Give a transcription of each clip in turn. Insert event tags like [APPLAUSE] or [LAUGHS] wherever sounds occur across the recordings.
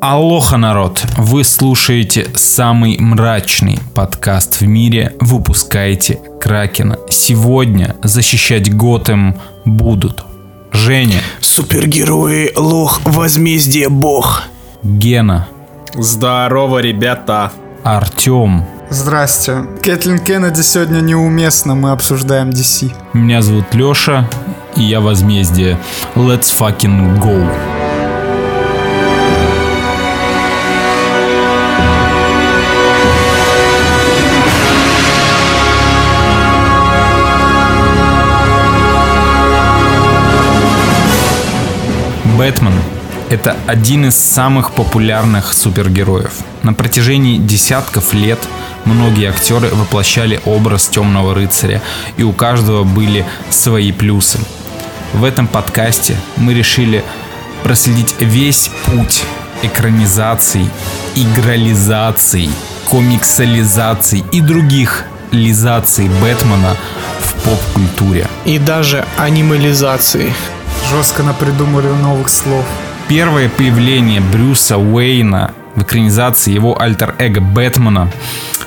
Алоха, народ! Вы слушаете самый мрачный подкаст в мире «Выпускаете Кракена». Сегодня защищать Готэм будут Женя, Супергерои, лох, возмездие, бог. Гена, Здорово, ребята. Артем. Здрасте. Кэтлин Кеннеди сегодня неуместно, мы обсуждаем DC. Меня зовут Леша, и я Возмездие. Let's fucking go! Бэтмен – это один из самых популярных супергероев. На протяжении десятков лет многие актеры воплощали образ темного рыцаря, и у каждого были свои плюсы. В этом подкасте мы решили проследить весь путь экранизаций, игрализаций, комиксализаций и других лизаций Бэтмена в поп-культуре. И даже анимализации. Жестко напридумали новых слов. Первое появление Брюса Уэйна в экранизации его альтер-эго Бэтмена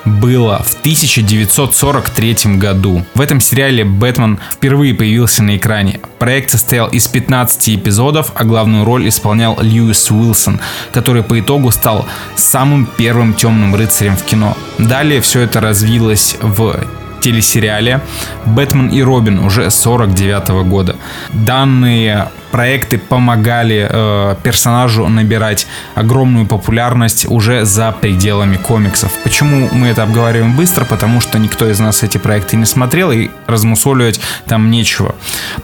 было в 1943 году. В этом сериале Бэтмен впервые появился на экране. Проект состоял из 15 эпизодов, а главную роль исполнял Льюис Уилсон, который по итогу стал самым первым темным рыцарем в кино. Далее все это развилось в телесериале «Бэтмен и Робин» уже 49 года. Данные проекты помогали э, персонажу набирать огромную популярность уже за пределами комиксов. Почему мы это обговариваем быстро? Потому что никто из нас эти проекты не смотрел и размусоливать там нечего.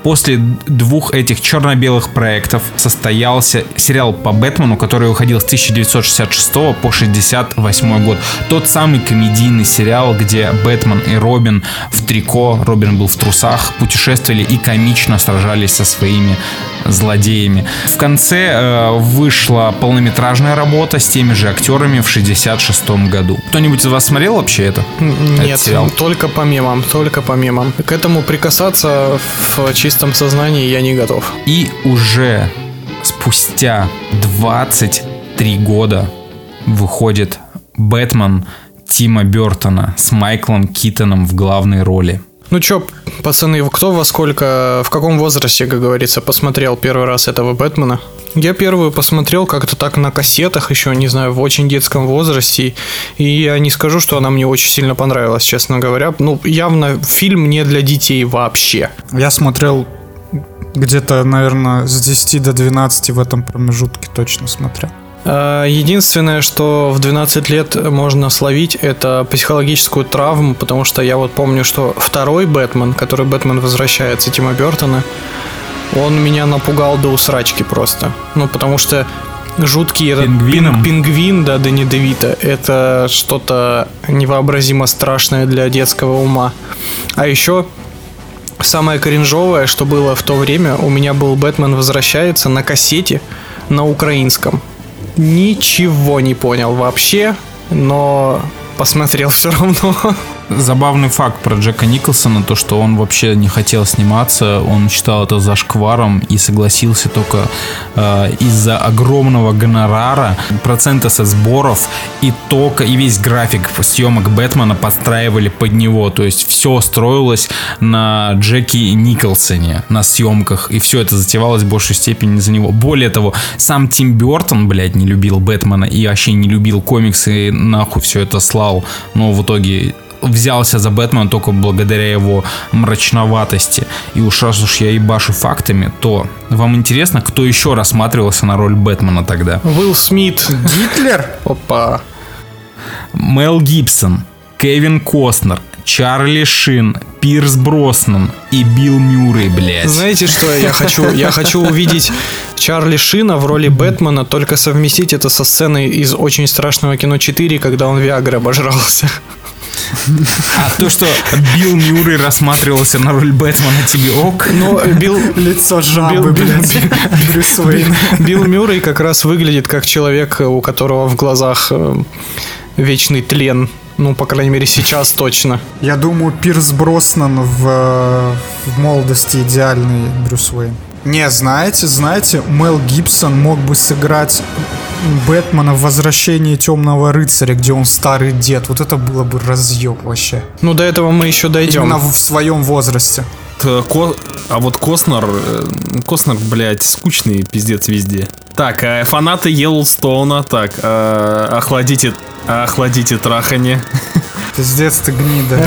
После двух этих черно-белых проектов состоялся сериал по Бэтмену, который выходил с 1966 по 68 год. Тот самый комедийный сериал, где Бэтмен и Робин в трико, Робин был в трусах, путешествовали и комично сражались со своими злодеями. В конце э, вышла полнометражная работа с теми же актерами в 66 году. Кто-нибудь из вас смотрел вообще это? Нет, Этот только по мемам, только по мемам. К этому прикасаться в чистом сознании я не готов. И уже спустя 23 года выходит Бэтмен Тима Бертона с Майклом Китоном в главной роли. Ну чё, пацаны, кто во сколько, в каком возрасте, как говорится, посмотрел первый раз этого Бэтмена? Я первую посмотрел как-то так на кассетах еще, не знаю, в очень детском возрасте. И я не скажу, что она мне очень сильно понравилась, честно говоря. Ну, явно фильм не для детей вообще. Я смотрел где-то, наверное, с 10 до 12 в этом промежутке точно смотрел. А, Единственное, что в 12 лет можно словить, это психологическую травму, потому что я вот помню, что второй Бэтмен, который Бэтмен возвращается, Тима Бертона, он меня напугал до усрачки просто. Ну, потому что жуткий этот Пингвином? пин- пингвин, да, Дани Девита, это что-то невообразимо страшное для детского ума. А еще самое кринжовое, что было в то время, у меня был Бэтмен возвращается на кассете на украинском. Ничего не понял вообще, но посмотрел все равно. Забавный факт про Джека Николсона, то что он вообще не хотел сниматься, он считал это зашкваром и согласился только э, из-за огромного гонорара, процента со сборов и только и весь график съемок Бэтмена подстраивали под него, то есть все строилось на Джеки Николсоне на съемках и все это затевалось в большей степени за него. Более того, сам Тим Бертон, блядь, не любил Бэтмена и вообще не любил комиксы и нахуй все это слал, но в итоге взялся за Бэтмена только благодаря его мрачноватости. И уж раз уж я ебашу фактами, то вам интересно, кто еще рассматривался на роль Бэтмена тогда? Уилл Смит. Гитлер? Опа. Мел Гибсон, Кевин Костнер, Чарли Шин, Пирс Броснан и Билл Мюррей, блядь. Знаете, что я хочу? Я хочу увидеть Чарли Шина в роли Бэтмена, только совместить это со сценой из очень страшного кино 4, когда он Виагры обожрался. А то, что Билл Мюррей рассматривался на роль Бэтмена, тебе ок? Но Билл, Лицо жабы, Билл- блядь. Брюс Уэйн. Билл Мюррей как раз выглядит как человек, у которого в глазах э, вечный тлен. Ну, по крайней мере, сейчас точно. Я думаю, Пирс Броснан в, э, в молодости идеальный Брюс Уэйн. Не, знаете, знаете, Мел Гибсон мог бы сыграть Бэтмена в «Возвращении темного рыцаря», где он старый дед. Вот это было бы разъеб вообще. Ну, до этого мы еще дойдем. Именно в своем возрасте. Т- Ко- А вот Коснер, э, Коснер, блядь, скучный пиздец везде. Так, э, фанаты Йеллоустоуна, так, э, охладите, охладите трахани. Пиздец ты гнида.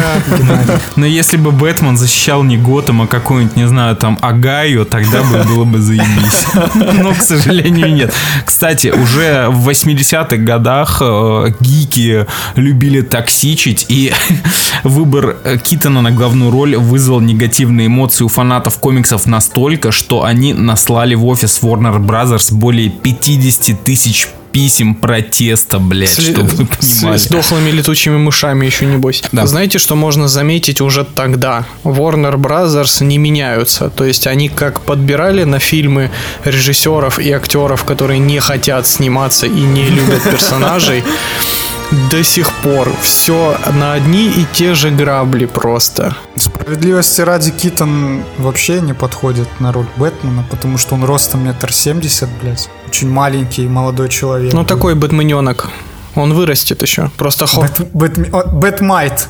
Но если бы Бэтмен защищал не Готэм, а какую-нибудь, не знаю, там, Агаю, тогда бы было бы заебись. Но, к сожалению, нет. Кстати, уже в 80-х годах э, гики любили токсичить, и [LAUGHS] выбор Китона на главную роль вызвал негативные эмоции у фанатов комиксов настолько, что они наслали в офис Warner Brothers более 50 тысяч писем протеста, блядь, С чтобы вы с- понимали. С дохлыми летучими мышами еще небось. Да. Знаете, что можно заметить уже тогда? Warner Brothers не меняются. То есть они как подбирали на фильмы режиссеров и актеров, которые не хотят сниматься и не любят [LAUGHS] персонажей, до сих пор все на одни и те же грабли просто. Справедливости ради Китон вообще не подходит на роль Бэтмена, потому что он ростом метр семьдесят, блядь. Очень маленький молодой человек. Ну такой бэтмененок. Он вырастет еще. Просто хо... Бэт- о, Бэтмайт.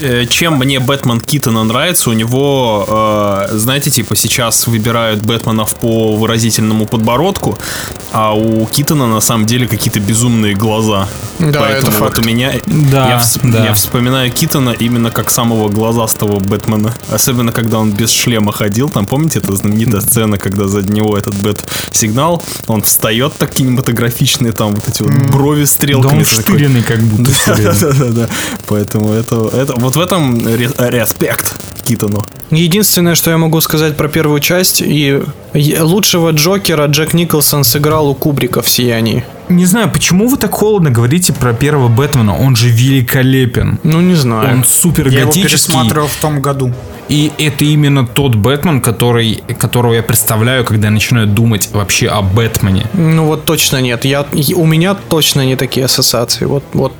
Э, Чем мне Бэтмен Китона нравится, у него, э, знаете, типа сейчас выбирают Бэтменов по выразительному подбородку, а у Китона на самом деле какие-то безумные глаза. Да, Поэтому это вот факт. у меня... Да, я, вс- да. я вспоминаю Китона именно как самого глазастого Бэтмена. Особенно, когда он без шлема ходил. Там, помните, эта знаменитая сцена, когда за него этот Бэт-сигнал, он встает так кинематографичные, там вот эти вот брови Да стрелками. он такой. штыренный как будто [LAUGHS] всё время. Да, да, да. Поэтому это, это вот в этом ре- респект Китону. Единственное, что я могу сказать про первую часть, и лучшего Джокера Джек Николсон сыграл у Кубрика в «Сиянии». Не знаю, почему вы так холодно говорите про первого Бэтмена? Он же великолепен. Ну, не знаю. Он супер Я его готический. пересматривал в том году. И это именно тот Бэтмен, который, которого я представляю, когда я начинаю думать вообще о Бэтмене. Ну, вот точно нет. Я, у меня точно не такие ассоциации. Вот, вот.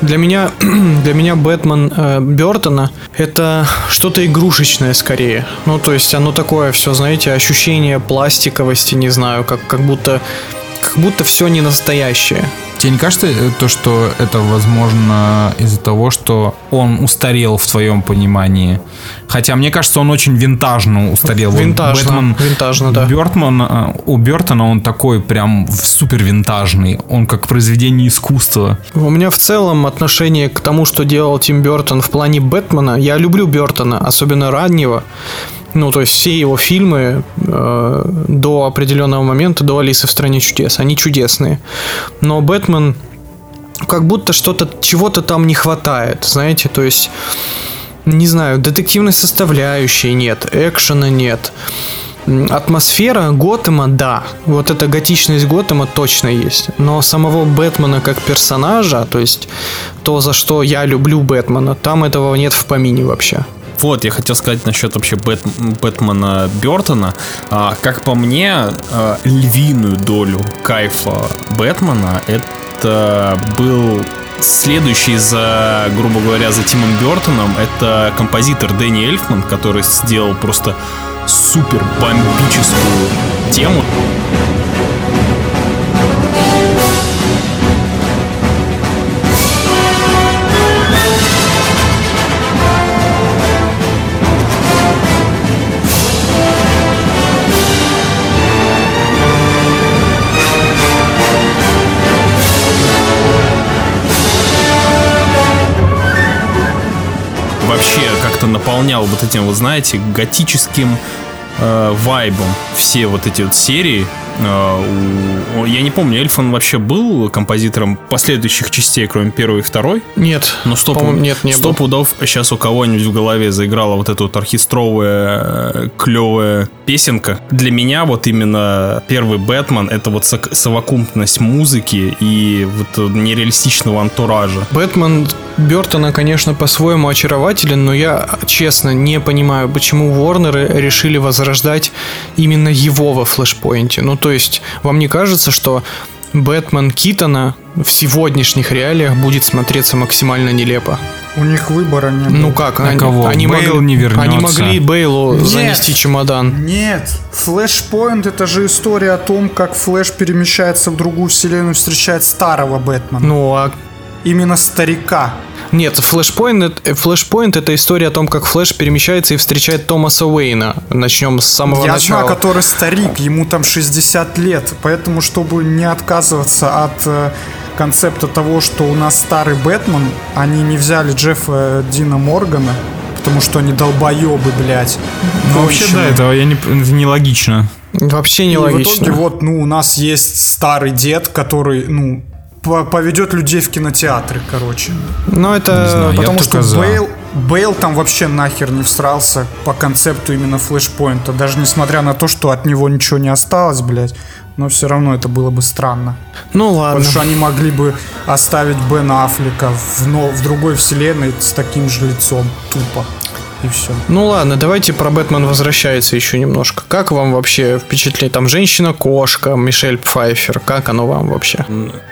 Для меня, [CLEARS THROAT] для меня Бэтмен э, Бертона это что-то игрушечное скорее. Ну, то есть оно такое все, знаете, ощущение пластиковости, не знаю, как, как будто как будто все не настоящее. Тебе не кажется э, то, что это возможно из-за того, что он устарел в твоем понимании? Хотя мне кажется, он очень винтажно устарел. Винтажно, Бэтмен винтажно, да. Бёртман, э, у Бертона он такой прям супер винтажный. Он как произведение искусства. У меня в целом отношение к тому, что делал Тим Бертон в плане Бэтмена. Я люблю Бертона, особенно раннего. Ну, то есть все его фильмы э, до определенного момента, до Алисы в стране чудес, они чудесные. Но Бэтмен как будто что-то, чего-то там не хватает, знаете, то есть, не знаю, детективной составляющей нет, экшена нет. Атмосфера Готэма, да, вот эта готичность Готэма точно есть, но самого Бэтмена как персонажа, то есть то, за что я люблю Бэтмена, там этого нет в помине вообще. Вот, я хотел сказать насчет вообще Бэт- Бэтмена Бертона. А, как по мне, а, львиную долю кайфа Бэтмена это был следующий за, грубо говоря, за Тимом Бертоном, это композитор Дэнни Эльфман, который сделал просто супер бомбическую тему. Как-то наполнял вот этим, вот знаете, готическим э, вайбом все вот эти вот серии. Э, у- я не помню, Эльфан вообще был композитором последующих частей, кроме первой и второй. Нет, Ну, стоп, нет, не стоп удов сейчас у кого-нибудь в голове заиграла вот эта вот оркестровая э, клевая песенка. Для меня вот именно первый Бэтмен это вот совокупность музыки и вот нереалистичного антуража. Бэтмен Бертона, конечно, по-своему очарователен, но я честно не понимаю, почему Ворнеры решили возрождать именно его во флешпоинте. Ну, то есть, вам не кажется, что Бэтмен Китона в сегодняшних реалиях будет смотреться максимально нелепо. У них выбора не было. Ну как, А они, кого? они Бейл могли, не вернется. они могли Бейлу Нет. занести чемодан. Нет, Флэшпоинт это же история о том, как Флэш перемещается в другую вселенную, встречает старого Бэтмена. Ну а Именно старика. Нет, Flashpoint, это- Flashpoint это история о том, как Флэш перемещается и встречает Томаса Уэйна. Начнем с самого Я начала. знаю, который старик, ему там 60 лет. Поэтому, чтобы не отказываться от э, концепта того, что у нас старый Бэтмен, они не взяли Джеффа Дина Моргана, потому что они долбоебы, блядь. Ну, вообще, да, это, я не, это нелогично. Вообще И в нелогично. итоге вот, ну, у нас есть старый дед, который, ну, поведет людей в кинотеатры, короче. Но это... Знаю, Потому что за. Бейл, Бейл там вообще нахер не всрался по концепту именно флешпоинта. Даже несмотря на то, что от него ничего не осталось, блядь. Но все равно это было бы странно. Ну ладно. Потому что они могли бы оставить Бена Аффлека в, но, в другой вселенной с таким же лицом. Тупо. И все. Ну ладно, давайте про Бэтмен возвращается еще немножко. Как вам вообще впечатление? Там женщина-кошка, Мишель Пфайфер. Как оно вам вообще?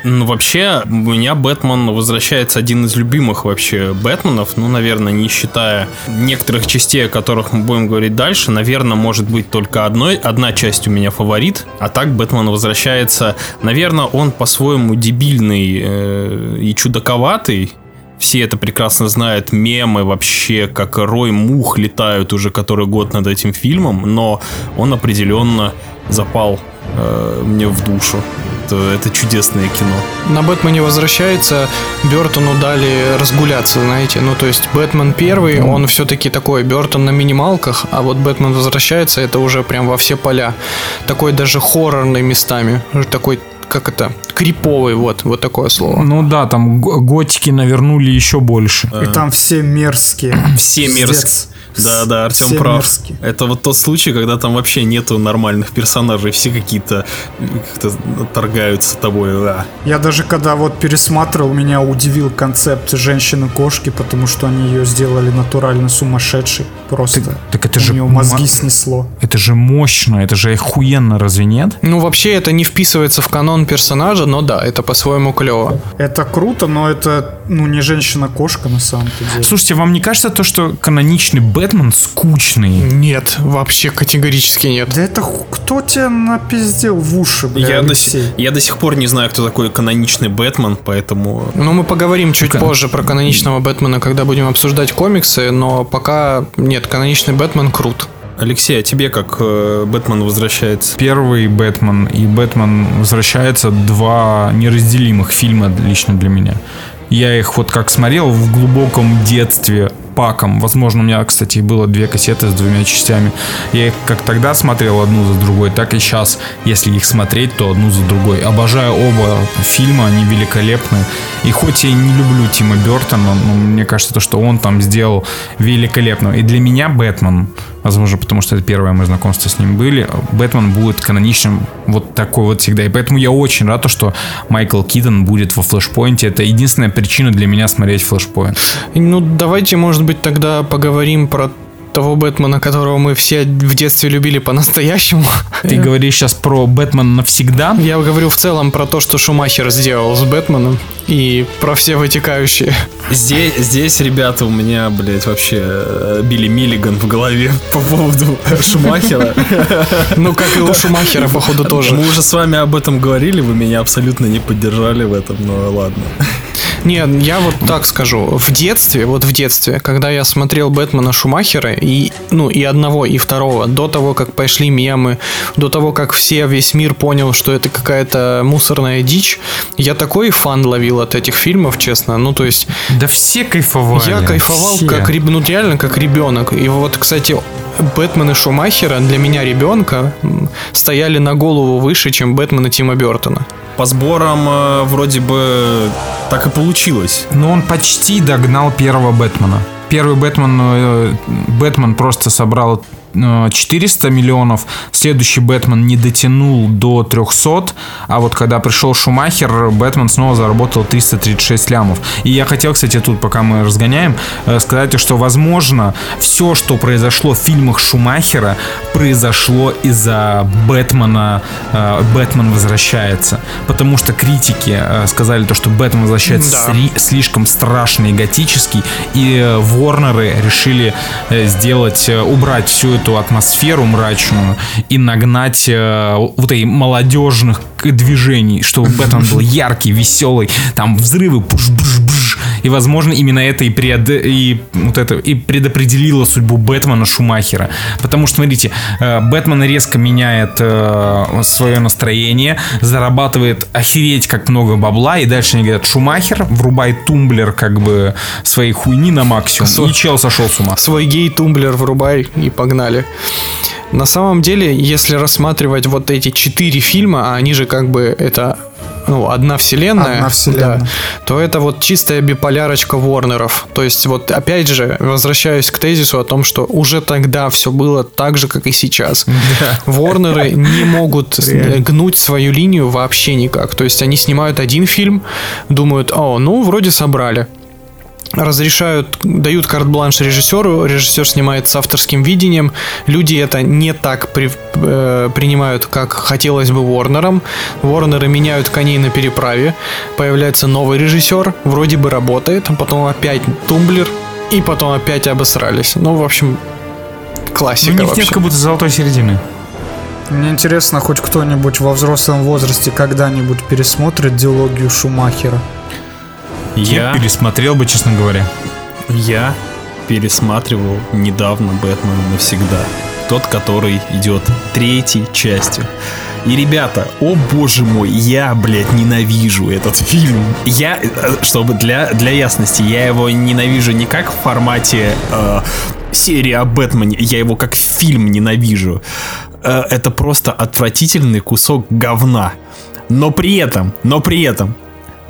Ну, вообще, у меня Бэтмен возвращается один из любимых вообще Бэтменов. Ну, наверное, не считая некоторых частей, о которых мы будем говорить дальше. Наверное, может быть только одной, одна часть у меня фаворит. А так Бэтмен возвращается... Наверное, он по-своему дебильный э, и чудаковатый. Все это прекрасно знают, мемы вообще, как рой мух летают уже который год над этим фильмом, но он определенно запал э, мне в душу. Это, это чудесное кино. На Бэтмене возвращается, Бертону дали разгуляться, знаете. Ну, то есть Бэтмен первый, он все-таки такой, Бертон на минималках, а вот Бэтмен возвращается, это уже прям во все поля. Такой даже хоррорный местами. Такой, как это, криповый, вот, вот такое слово. Ну да, там го- готики навернули еще больше. И там все мерзкие. Все мерзкие. Да, да, Артем прав. мерзкие. Это вот тот случай, когда там вообще нету нормальных персонажей, все какие-то как-то торгаются тобой. да. Я даже когда вот пересматривал, меня удивил концепт женщины-кошки, потому что они ее сделали натурально сумасшедшей. Просто. Так- так это У же нее мозги ма- снесло. Это же мощно, это же охуенно, разве нет? Ну, вообще это не вписывается в канон персонажа, но да, это по-своему клево. Это круто, но это, ну, не женщина-кошка на самом-то деле. Слушайте, вам не кажется то, что каноничный Бэтмен скучный? Нет, вообще категорически нет. Да это кто тебя напиздел в уши, бля, Я до, Алексей? си- я до сих пор не знаю, кто такой каноничный Бэтмен, поэтому... Ну, мы поговорим чуть Кан- позже про каноничного Бэтмена, когда будем обсуждать комиксы, но пока нет, каноничный Бэтмен крут. Алексей, а тебе как э, Бэтмен возвращается? Первый Бэтмен и Бэтмен возвращается два неразделимых фильма лично для меня. Я их вот как смотрел в глубоком детстве паком. Возможно, у меня, кстати, было две кассеты с двумя частями. Я их как тогда смотрел одну за другой, так и сейчас, если их смотреть, то одну за другой. Обожаю оба фильма, они великолепны. И хоть я и не люблю Тима Бертона, но мне кажется, то, что он там сделал великолепно. И для меня Бэтмен, возможно, потому что это первое мое знакомство с ним были, Бэтмен будет каноничным вот такой вот всегда. И поэтому я очень рад, то, что Майкл Китон будет во Флэшпоинте. Это единственная причина для меня смотреть Флэшпоинт. Ну, давайте, может быть, тогда поговорим про того Бэтмена, которого мы все в детстве любили по-настоящему. Ты говоришь сейчас про Бэтмен навсегда? Я говорю в целом про то, что Шумахер сделал с Бэтменом и про все вытекающие. Здесь, здесь, ребята, у меня, блядь, вообще э, Билли Миллиган в голове по поводу Шумахера. Ну, как и у Шумахера, походу, тоже. Мы уже с вами об этом говорили, вы меня абсолютно не поддержали в этом, но ладно. Нет, я вот так скажу. В детстве, вот в детстве, когда я смотрел Бэтмена Шумахера, и, ну, и одного, и второго, до того, как пошли мемы, до того, как все, весь мир понял, что это какая-то мусорная дичь, я такой фан ловил от этих фильмов, честно. Ну, то есть, Да все кайфовали. я кайфовал все. как, ну, реально как ребенок. И вот, кстати, Бэтмен и Шумахера для меня ребенка стояли на голову выше, чем Бэтмен и Тима Бертона. По сборам э, вроде бы так и получилось. Но он почти догнал первого Бэтмена. Первый Бэтмен, э, Бэтмен просто собрал 400 миллионов, следующий Бэтмен не дотянул до 300, а вот когда пришел Шумахер, Бэтмен снова заработал 336 лямов. И я хотел, кстати, тут, пока мы разгоняем, э, сказать, что, возможно, все, что произошло в фильмах Шумахера, произошло из-за Бэтмена, э, Бэтмен возвращается. Потому что критики э, сказали то, что Бэтмен возвращается Да. сли- слишком страшный и готический, и э, Ворнеры решили э, сделать, э, убрать всю эту атмосферу мрачную и нагнать э, вот этих молодежных движений, чтобы Бэтмен был [LAUGHS] яркий, веселый, там взрывы, пуш-буш-буш. И, возможно, именно это и, пред- и, вот это, и предопределило судьбу Бэтмена Шумахера. Потому что, смотрите, э, Бэтмен резко меняет э, свое настроение, зарабатывает охереть как много бабла, и дальше они говорят, Шумахер, врубай тумблер как бы своей хуйни на максимум. Со- И чел сошел с ума. Свой гей-тумблер врубай и погнали. На самом деле, если рассматривать вот эти четыре фильма, а они же как бы это ну, одна вселенная, Одна вселенная. да, то это вот чистая биполярочка Ворнеров. То есть вот опять же, возвращаюсь к тезису о том, что уже тогда все было так же, как и сейчас. Ворнеры не могут с- гнуть свою линию вообще никак. То есть они снимают один фильм, думают, о, ну, вроде собрали разрешают, дают карт-бланш режиссеру, режиссер снимает с авторским видением, люди это не так при- э, принимают, как хотелось бы Ворнерам, Ворнеры меняют коней на переправе, появляется новый режиссер, вроде бы работает, потом опять тумблер, и потом опять обосрались. Ну, в общем, У классика них вообще. нет как будто золотой середины. Мне интересно, хоть кто-нибудь во взрослом возрасте когда-нибудь пересмотрит диалогию Шумахера. Я, пересмотрел бы, честно говоря. я пересматривал недавно «Бэтмен навсегда». Тот, который идет третьей частью. И, ребята, о боже мой, я, блядь, ненавижу этот [LAUGHS] фильм. Я, э, чтобы для, для ясности, я его ненавижу не как в формате э, серии о Бэтмене, я его как фильм ненавижу. Э, это просто отвратительный кусок говна. Но при этом, но при этом,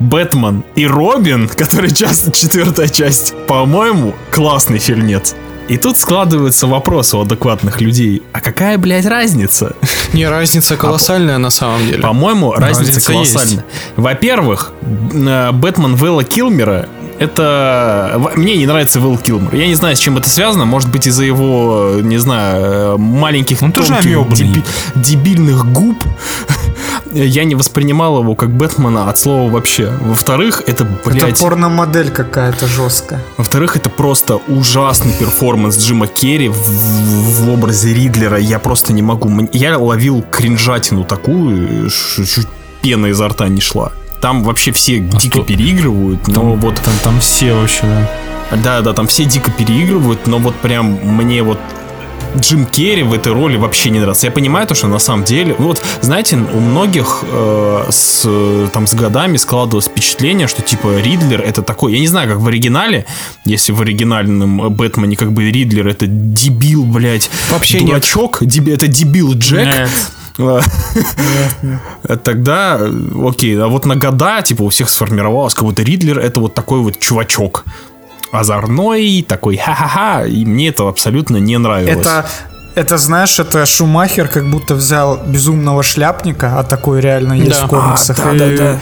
Бэтмен и Робин, который часть, четвертая часть, по-моему, классный фильмец. И тут складывается вопрос у адекватных людей. А какая, блядь, разница? Не, разница колоссальная на самом деле. По-моему, разница, разница колоссальная. Во-первых, э, Бэтмен Вэлла Килмера это... Мне не нравится Вэлл Килмер. Я не знаю, с чем это связано. Может быть, из-за его, не знаю, э, маленьких Он тоже тонких, амебный. деби- дебильных губ. Я не воспринимал его как Бэтмена от слова вообще. Во-вторых, это, блядь... Это порномодель какая-то жесткая. Во-вторых, это просто ужасный перформанс Джима Керри в, в- в образе Ридлера. Я просто не могу. Я ловил кринжатину такую, чуть пена изо рта не шла. Там вообще все дико что- переигрывают, но Там, вот там, там все вообще, да. да, да, там все дико переигрывают, но вот прям мне вот Джим Керри в этой роли вообще не нравится. Я понимаю то, что на самом деле, ну вот, знаете, у многих э, с, там с годами складывалось впечатление, что типа Ридлер это такой, я не знаю, как в оригинале, если в оригинальном Бэтмене как бы Ридлер это дебил, блядь, Вообще нет. дурачок, деби- это дебил Джек. [LAUGHS] Тогда, э, окей, а вот на года, типа, у всех сформировалось, как будто Ридлер это вот такой вот чувачок. Озорной, такой ха-ха-ха, и мне это абсолютно не нравилось. Это, это, знаешь, это Шумахер как будто взял безумного шляпника, а такой реально есть Да. в комиксах. А, да, и да, да.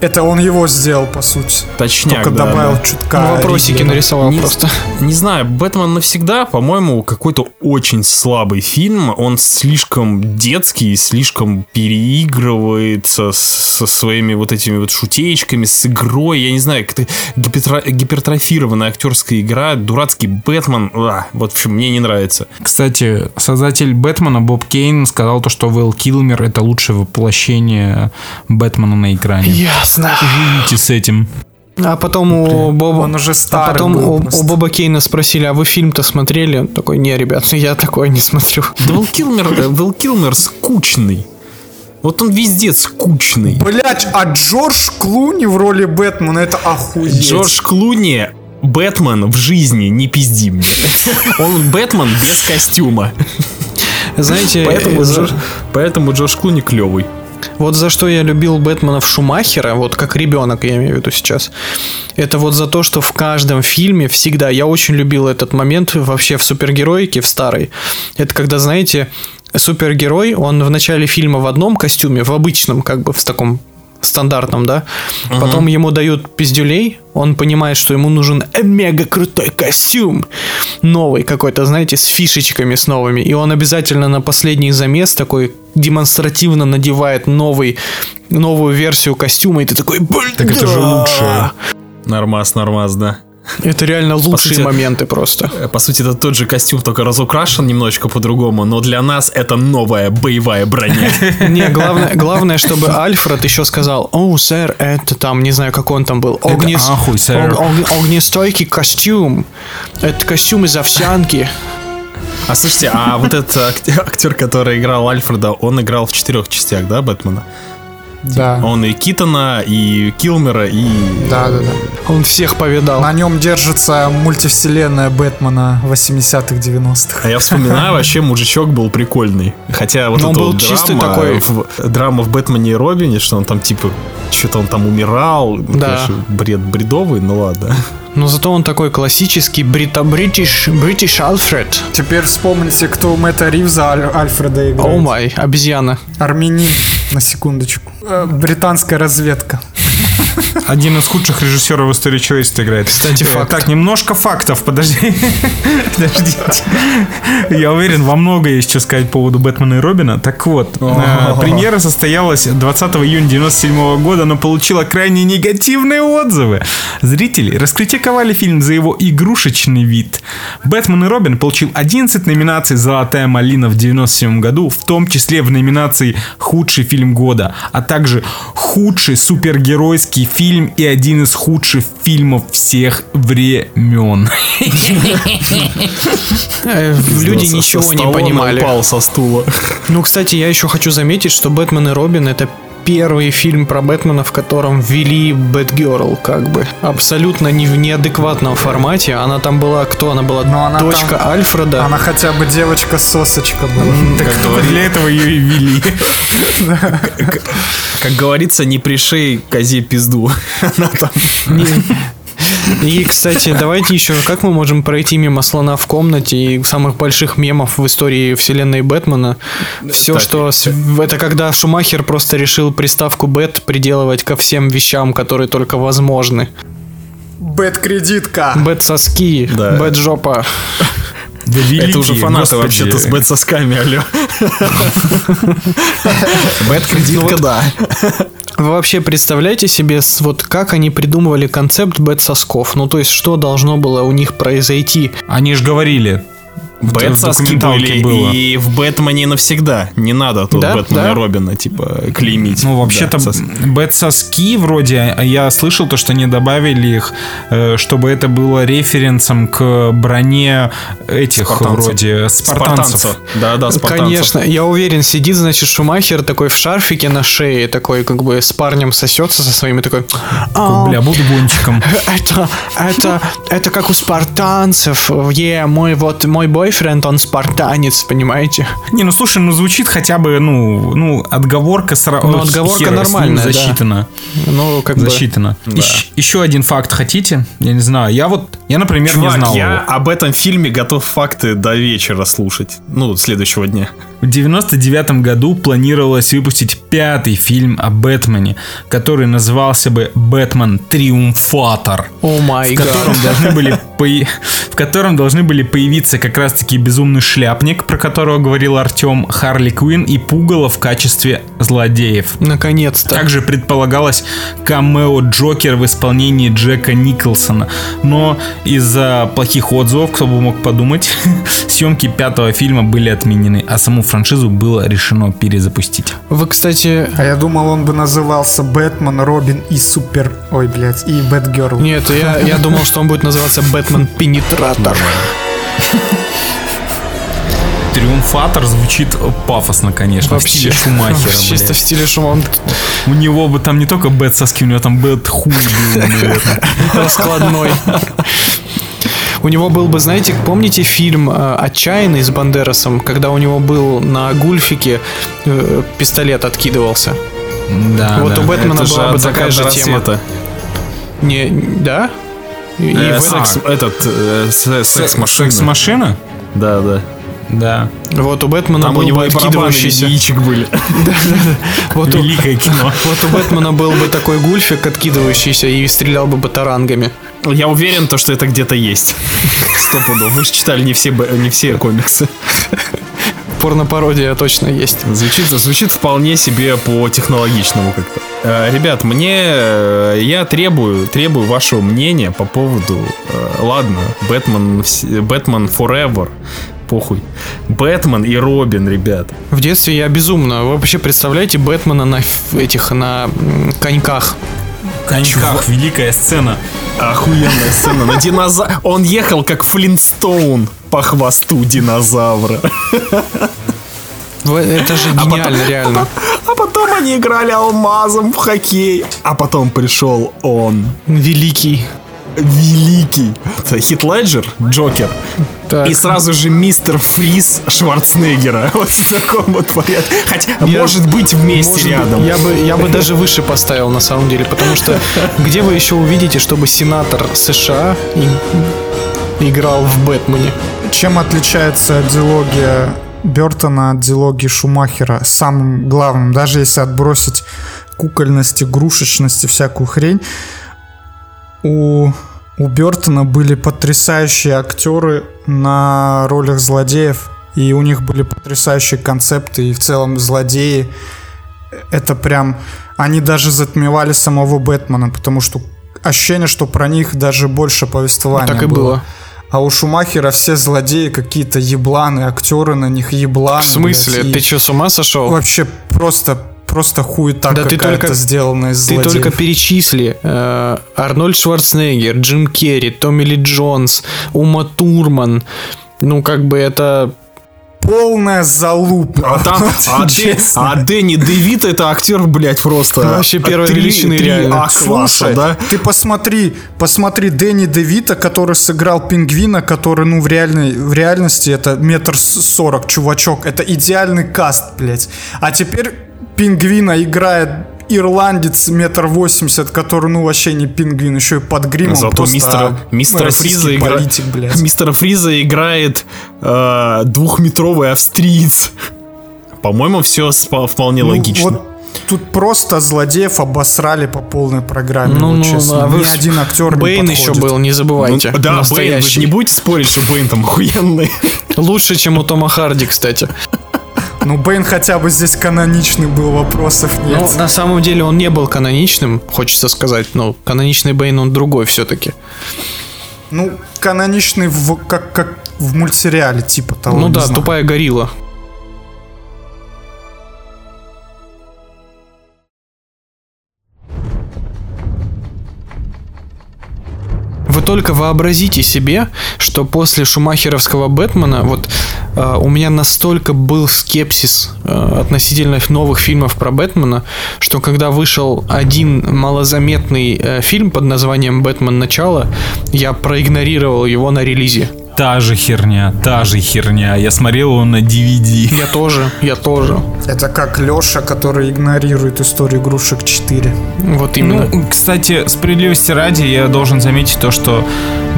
Это он его сделал, по сути. Точняк, Только да, добавил да. чутка. Ну, вопросики Ридлера. нарисовал Не- просто. Не знаю, Бэтмен навсегда, по-моему, какой-то очень слабый фильм. Он слишком детский, слишком переигрывается со своими вот этими вот шутеечками, с игрой. Я не знаю, как-то гипертро- гипертрофированная актерская игра, дурацкий Бэтмен. А, вот в общем, мне не нравится. Кстати, создатель Бэтмена Боб Кейн сказал то, что Вэл Килмер это лучшее воплощение Бэтмена на экране. Ясно. Живите с этим. А потом у Боба... Он уже А старый потом был у, просто. у Боба Кейна спросили, а вы фильм-то смотрели? Он такой, не, ребят, ну я такой не смотрю. Да Вэл Килмер, э, Вэл Килмер скучный. Вот он везде скучный. Блять, а Джордж Клуни в роли Бэтмена, это охуеть. Джордж Клуни Бэтмен в жизни, не пизди мне. Он Бэтмен без костюма. Знаете, Поэтому, э, Джордж, поэтому Джордж Клуни клевый. Вот за что я любил Бэтмена в Шумахера, вот как ребенок, я имею в виду сейчас, это вот за то, что в каждом фильме всегда, я очень любил этот момент вообще в супергероике, в старой. Это когда, знаете, супергерой, он в начале фильма в одном костюме, в обычном, как бы в таком стандартном, да. Угу. Потом ему дают пиздюлей, он понимает, что ему нужен мега крутой костюм, новый какой-то, знаете, с фишечками, с новыми. И он обязательно на последний замес такой демонстративно надевает новый, новую версию костюма, и ты такой, блин, Так это же лучше. Нормас, нормас, да. Это реально лучшие сути, моменты просто. Э, по сути, это тот же костюм, только разукрашен немножечко по-другому, но для нас это новая боевая броня. [LAUGHS] Не, главное, главное, чтобы Альфред еще сказал, о, сэр, это там, не знаю, как он там был, огнес... ахуй, сэр. огнестойкий костюм. Это костюм из овсянки. А слушайте, а вот этот актер, который играл Альфреда, он играл в четырех частях, да, Бэтмена? Да. Он и Китона, и Килмера, и... Да, да, да. Он всех повидал. На нем держится мультивселенная Бэтмена 80-х, 90-х. А я вспоминаю, вообще мужичок был прикольный. Хотя вот Но это он был вот чистый драма, такой. В, драма в Бэтмене и Робине, что он там типа что-то он там умирал. Да. Конечно, бред бредовый, ну ладно. Но зато он такой классический брита бритиш бритиш Альфред. Теперь вспомните, кто у Мэтта Ривза Аль- Альфреда играет. О май, обезьяна. Армянин, на секундочку. Э, Британская разведка. [LAUGHS] Один из худших режиссеров в истории человечества играет. Кстати, Э, факт. Так, немножко фактов, подожди. [LAUGHS] Подождите. Я уверен, вам много есть что сказать по поводу Бэтмена и Робина. Так вот, э, премьера состоялась 20 июня 97 года, но получила крайне негативные отзывы. Зрители раскритиковали фильм за его игрушечный вид. Бэтмен и Робин получил 11 номинаций «Золотая малина» в 97 году, в том числе в номинации «Худший фильм года», а также «Худший супергеройский фильм» и один из худших фильмов всех времен. Э, Люди ничего не понимали. упал со стула. Ну, кстати, я еще хочу заметить, что Бэтмен и Робин это первый фильм про Бэтмена, в котором ввели Бэтгерл, как бы. Абсолютно не в неадекватном формате. Она там была, кто она была? Но она Дочка там- Альфреда. Она хотя бы девочка-сосочка была. Так только для этого ее и вели. [LAUGHS] Как говорится, не пришей козе пизду. [LAUGHS] Она там И, кстати, давайте еще, как мы можем пройти мимо слона в комнате и самых больших мемов в истории вселенной Бэтмена? Все, Так, что... Это когда Шумахер просто решил приставку Бэт приделывать ко всем вещам, которые только возможны. Бэт-кредитка. Бэт-соски, Да. Бэт-жопа. Да великие, Это уже фанаты господи. вообще-то с бэт-сосками, алло. Бэт-кредитка, да. Вы вообще представляете себе, вот как они придумывали концепт бэт-сосков? Ну, то есть, что должно было у них произойти? Они же говорили. Документалке были было. и в Бэтмене навсегда. Не надо тут Да? Бэтмена Да? и Робина, типа, клеймить. Ну, вообще-то, Да, соски. бэт-соски вроде, а я слышал то, что они добавили их, э, чтобы это было референсом к броне этих Спартанцев. вроде спартанцев. Спартанцев. Да, да, спартанцев. Конечно, я уверен, сидит, значит, Шумахер такой в шарфике на шее, такой как бы с парнем сосется со своими, такой... «А, Бля, буду гонщиком. [LAUGHS] Это, это, это как у спартанцев. Е, мой вот, мой бойфренд, он спартанец, понимаете? Не, ну слушай, ну звучит хотя бы, ну, ну отговорка сразу. Ну, отговорка нормальная, да. засчитана. Ну, как бы... Засчитано. Ищ- еще один факт хотите? Я не знаю. Я вот, я, например, не Чувак, знал я его. об этом фильме готов факты до вечера слушать. Ну, следующего дня. В 99 году планировалось выпустить пятый фильм о Бэтмене, который назывался бы «Бэтмен Триумфатор». О май в котором должны были пои- в котором должны были появиться как раз-таки безумный шляпник, про которого говорил Артем, Харли Квин и Пугало в качестве злодеев. Наконец-то. Также предполагалось камео Джокер в исполнении Джека Николсона. Но из-за плохих отзывов, кто бы мог подумать, [LAUGHS] съемки пятого фильма были отменены, а саму франшизу было решено перезапустить. Вы, кстати... А я думал, он бы назывался Бэтмен, Робин и Супер... Ой, блядь, и Бэтгерл. Нет, я, я думал, что он будет называться Бэтмен Пенетратор. [LAUGHS] Триумфатор звучит пафосно, конечно, в стиле Шумахера. Чисто в блядь. стиле Шумахера. У него бы там не только бэт соски, у него там бэт хуй. Раскладной. У него был бы, знаете, помните фильм э, «Отчаянный» с Бандерасом, когда у него был на гульфике э, пистолет откидывался? Да, Вот да. у Бэтмена Это была бы такая же тема. Не, да? И Э, в секс, этот, э, се- секс-машина. Секс-машина? Да, да. Да. Вот у Бэтмена Там у был него бы откидывающийся... яичек были. [LAUGHS] Вот у, Великое кино. вот у Бэтмена был бы такой гульфик откидывающийся и стрелял бы батарангами. Я уверен, то, что это где-то есть. [LAUGHS] Сто пудов. Вы же читали не все, не все комиксы. Порно-пародия точно есть. Звучит, звучит вполне себе по-технологичному как-то. Э, ребят, мне... э, Я требую, требую вашего мнения по поводу... э, ладно, Бэтмен, Бэтмен Forever. Похуй. Бэтмен и Робин, ребят. В детстве я безумно. Вы вообще представляете Бэтмена на этих, на коньках? Коньках, великая сцена. Охуенная сцена. На динозавр... Он ехал как Флинстоун по хвосту динозавра. Это же гениально, реально. А потом они играли алмазом в хоккей. А потом пришел он. Великий. Великий. Это Хит Леджер, Джокер. Так. И сразу же мистер Фриз Шварценеггера. [LAUGHS] Вот в таком вот порядке. Хотя, может быть, вместе Может быть, рядом. Я бы, я бы даже выше поставил на самом деле, потому что [LAUGHS] где вы еще увидите, чтобы сенатор США и- играл в Бэтмене? Чем отличается дилогия Бертона от дилогии Шумахера? Самым главным, даже если отбросить кукольность, игрушечность и всякую хрень, у, у Бертона были потрясающие актеры на ролях злодеев, и у них были потрясающие концепты, и в целом злодеи это прям... Они даже затмевали самого Бэтмена, потому что ощущение, что про них даже больше повествования Так и было. а у Шумахера все злодеи какие-то ебланы, актеры на них ебланы. В смысле? блядь, и Ты что, с ума сошел? Вообще просто, просто хуета Да ты только- сделана из Ты злодеев. только перечисли. э, Арнольд Шварценеггер, Джим Керри, Томми Ли Джонс, Ума Турман. Ну, как бы это... Полная залупа. А там, [LAUGHS] а, Дэ- а Дэнни Девит это актер, блядь, просто Вообще первой три- величины три реально. А-класса, Слушай, да? ты посмотри, посмотри Дэнни Девита, который сыграл пингвина, который, ну, в, реальной, в реальности это метр сорок, чувачок. Это идеальный каст, блядь. А теперь пингвина играет ирландец метр восемьдесят, который, ну, вообще не пингвин, еще и под гримом. Зато просто мистера, мистера российский Фриза игра- политик, блядь. [LAUGHS] Мистера Фриза играет э, двухметровый австриец. По-моему, все вполне Ну, логично. вот тут просто злодеев обосрали по полной программе. Ну, вот ну, честно. а вы Ни вс- один актер Бэйн не еще подходит. был, не забывайте. Ну, да, Бэйн, вы же Настоящий. не будете спорить, что Бэйн там охуенный. Лучше, чем у Тома Харди, кстати. Ну, Бэйн хотя бы здесь каноничный был, вопросов нет. Ну, на самом деле он не был каноничным, хочется сказать. Ну, каноничный Бэйн, он другой все-таки. Ну, каноничный в, как, как в мультсериале, типа того. Ну да, знаю. тупая горилла. Только вообразите себе, что после шумахеровского Бэтмена вот э, у меня настолько был скепсис э, относительно новых фильмов про Бэтмена, что когда вышел один малозаметный э, фильм под названием «Бэтмен. Начало», я проигнорировал его на релизе. Та же херня, та же херня. Я смотрел его на DVD. Я тоже, я тоже. Это как Леша, который игнорирует историю игрушек 4. Вот именно. Ну, кстати, справедливости ради, я должен заметить то, что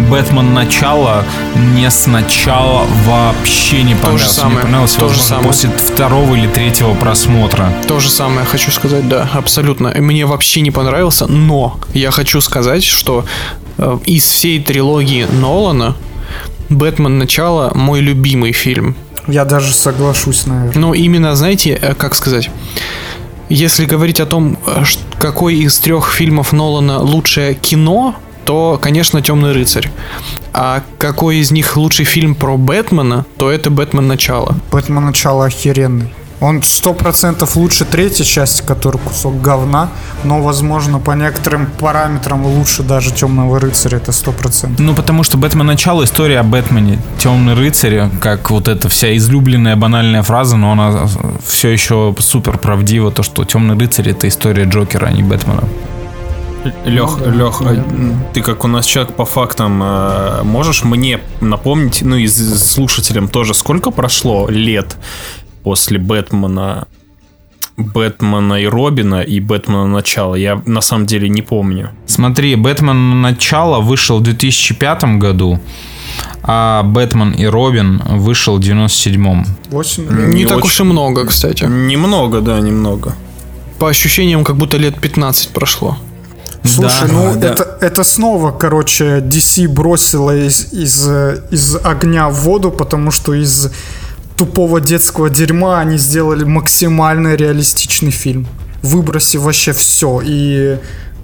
Бэтмен начало мне сначала вообще не понравился. самое, Мне понравился, то же самое. после второго или третьего просмотра. То же самое хочу сказать, да, абсолютно. Мне вообще не понравился, но я хочу сказать, что э, из всей трилогии Нолана Бэтмен Начало мой любимый фильм. Я даже соглашусь, наверное. Ну, именно, знаете, э, как сказать, если говорить о том, э, какой из трех фильмов Нолана лучшее кино, то, конечно, Темный рыцарь. А какой из них лучший фильм про Бэтмена, то это Бэтмен Начало. Бэтмен начало охеренный. Он сто процентов лучше третьей части, который кусок говна, но, возможно, по некоторым параметрам лучше даже Темного рыцаря, это сто процентов. Ну, потому что Бэтмен начало история о Бэтмене. Темный рыцарь, как вот эта вся излюбленная банальная фраза, но она все еще супер правдива, то, что Темный рыцарь это история Джокера, а не Бэтмена. Лех, Ну да, Лех, наверное. ты как у нас человек по фактам, э, можешь мне напомнить, ну и слушателям тоже, сколько прошло лет после Бэтмена, Бэтмена и Робина и Бэтмена начала? Я на самом деле не помню. Смотри, Бэтмен начало вышел в 2005 году, а Бэтмен и Робин вышел в 97-м. 8 Не, Не так очень. уж и много, кстати. Немного, да, немного. По ощущениям, как будто лет 15 прошло. Слушай, Да, ну да. Это, это снова, короче, DC бросила из, из, э, из огня в воду, потому что из тупого детского дерьма они сделали максимально реалистичный фильм. Выбросив вообще все. И,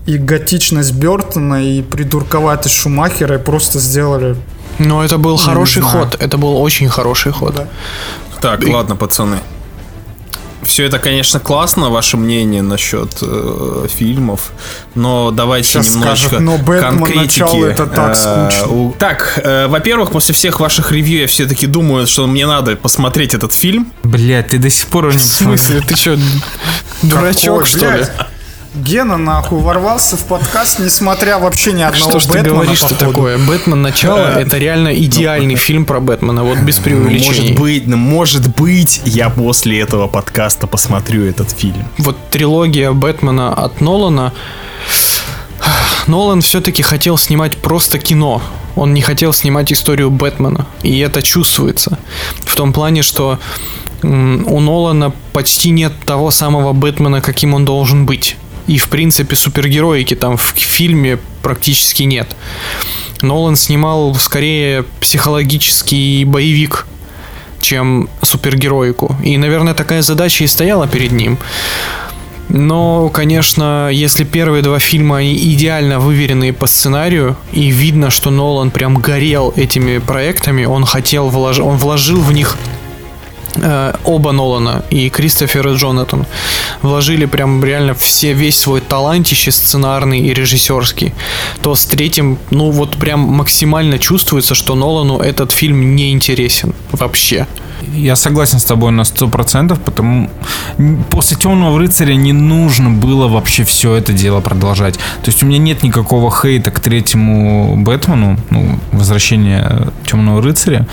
и готичность Бертона, и придурковатость Шумахера, и просто сделали... Но это был хороший ход. Это был очень хороший ход. Да. Так, ладно, пацаны. Все это, конечно, классно, ваше мнение насчет э, фильмов, но давайте Сейчас немножко скажут, «Но Бэтмен конкретики. начало это так Э, скучно». у- Так, э, во-первых, после всех ваших ревью я все-таки думаю, что мне надо посмотреть этот фильм. Блять, ты до сих пор его не В смысле, ты что, дурачок, что ли? Гена, нахуй, ворвался в подкаст, несмотря вообще ни одного Что ж ты Бэтмена, говоришь-то походу. такое? Бэтмен начало это реально идеальный фильм про Бэтмена, вот без Ну, преувеличений. может быть, ну, может быть, я после этого подкаста посмотрю этот фильм. Вот трилогия Бэтмена от Нолана. Нолан все-таки хотел снимать просто кино. Он не хотел снимать историю Бэтмена. И это чувствуется. В том плане, что у Нолана почти нет того самого Бэтмена, каким он должен быть. И, в принципе, супергероики там в фильме практически нет. Нолан снимал скорее психологический боевик, чем супергероику. И, наверное, такая задача и стояла перед ним. Но, конечно, если первые два фильма они идеально выверенные по сценарию, и видно, что Нолан прям горел этими проектами, он хотел вложить, он вложил в них оба Нолана и Кристофер и Джонатан вложили прям реально все весь свой талантище сценарный и режиссерский, то с третьим, ну вот прям максимально чувствуется, что Нолану этот фильм не интересен вообще. Я согласен с тобой на 100%, потому после Темного рыцаря не нужно было вообще все это дело продолжать. То есть у меня нет никакого хейта к третьему Бэтмену, ну, возвращение Темного рыцаря,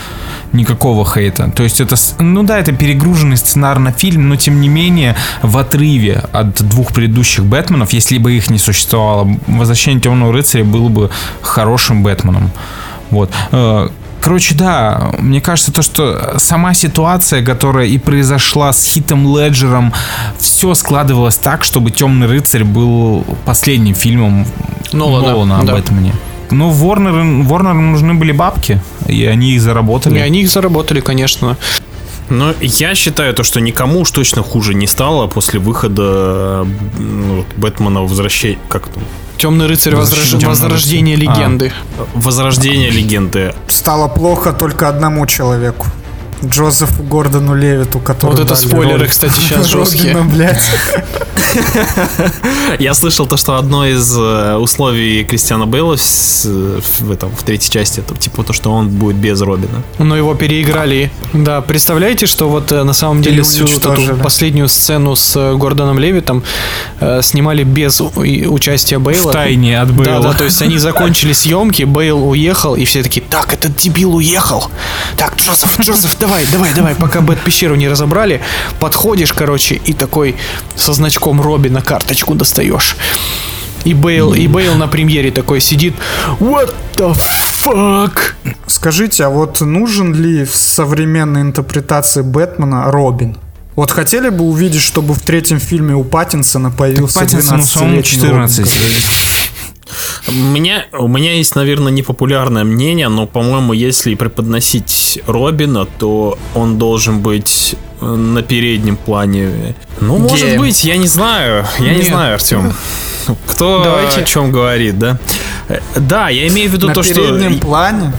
никакого хейта. То есть это, ну да, это перегруженный сценарный фильм, но тем не менее в отрыве от двух предыдущих Бэтменов, если бы их не существовало, возвращение Темного рыцаря было бы хорошим Бэтменом. Вот. Э, Короче, да, мне кажется, то, что сама ситуация, которая и произошла с Хитом Леджером, все складывалось так, чтобы Темный рыцарь был последним фильмом Нолана, Нолана, об да. Бэтмене. Ну, Ворнеру, Ворнеру нужны были бабки, и они их заработали. И они их заработали, конечно. Но я считаю то, что никому уж точно хуже не стало после выхода ну, вот, Бэтмена возвращение, как там, Темный рыцарь Темного возрождение рыцаря. А. легенды. Возрождение легенды. Стало плохо только одному человеку. Джозефу Гордону Левиту, который Вот это спойлеры, кстати, сейчас жесткие. Я слышал то, что одно из э, условий Кристиана Бейла в, этом, в третьей части, это типа то, что он будет без Робина. Но его переиграли. Да, представляете, что вот э, на самом деле всю вот эту уничтожили. последнюю сцену с э, Гордоном Левитом снимали без участия Бейла. В тайне от Бейла. Да, да, то есть они закончили съемки, Бейл уехал, и все такие, так, этот дебил уехал. Так, Джозеф, Джозеф, давай, давай, давай, пока Бэт пещеру не разобрали, подходишь, короче, и такой со значком Робина карточку достаешь. И Бейл, и Бейл на премьере такой сидит, what the fuck? Скажите, а вот нужен ли в современной интерпретации Бэтмена Робин? Вот хотели бы увидеть, чтобы в третьем фильме у Паттинсона появился 12-летний Робин, 14. который- У меня, у меня есть, наверное, непопулярное мнение, но, по-моему, если преподносить Робина, то он должен быть э, на переднем плане. Ну, может Геем. быть, я не знаю. Я не Нет. знаю, Артем. Кто Давайте. о чем говорит, да? Э, Да, я имею в виду На то, что... переднем плане?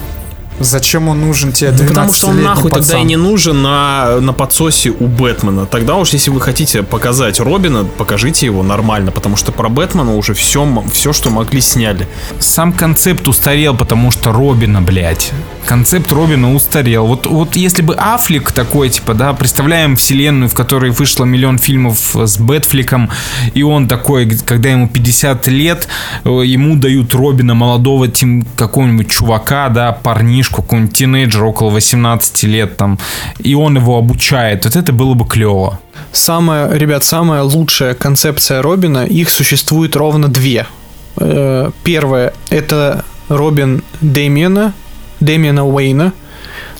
Зачем он нужен тебе, Ну, потому что он 12-летний нахуй тогда и пацан? не нужен на, на подсосе у Бэтмена. Тогда уж, если вы хотите показать Робина, покажите его нормально, потому что про Бэтмена уже все, все что могли, сняли. Сам концепт устарел, потому что Робина, блядь. Концепт Робина устарел. Вот, вот если бы Аффлек такой, типа, да, представляем вселенную, в которой вышло миллион фильмов с Бэтфликом, и он такой, когда ему 50 лет, э, ему дают Робина молодого тем, какого-нибудь чувака, да, парнишку, какого-нибудь тинейджера около 18 лет там, и он его обучает. Вот это было бы клево. Самая, ребят, самая лучшая концепция Робина, их существует ровно две. Э, Первое – это Робин Дэмиена, Дэмиена Уэйна,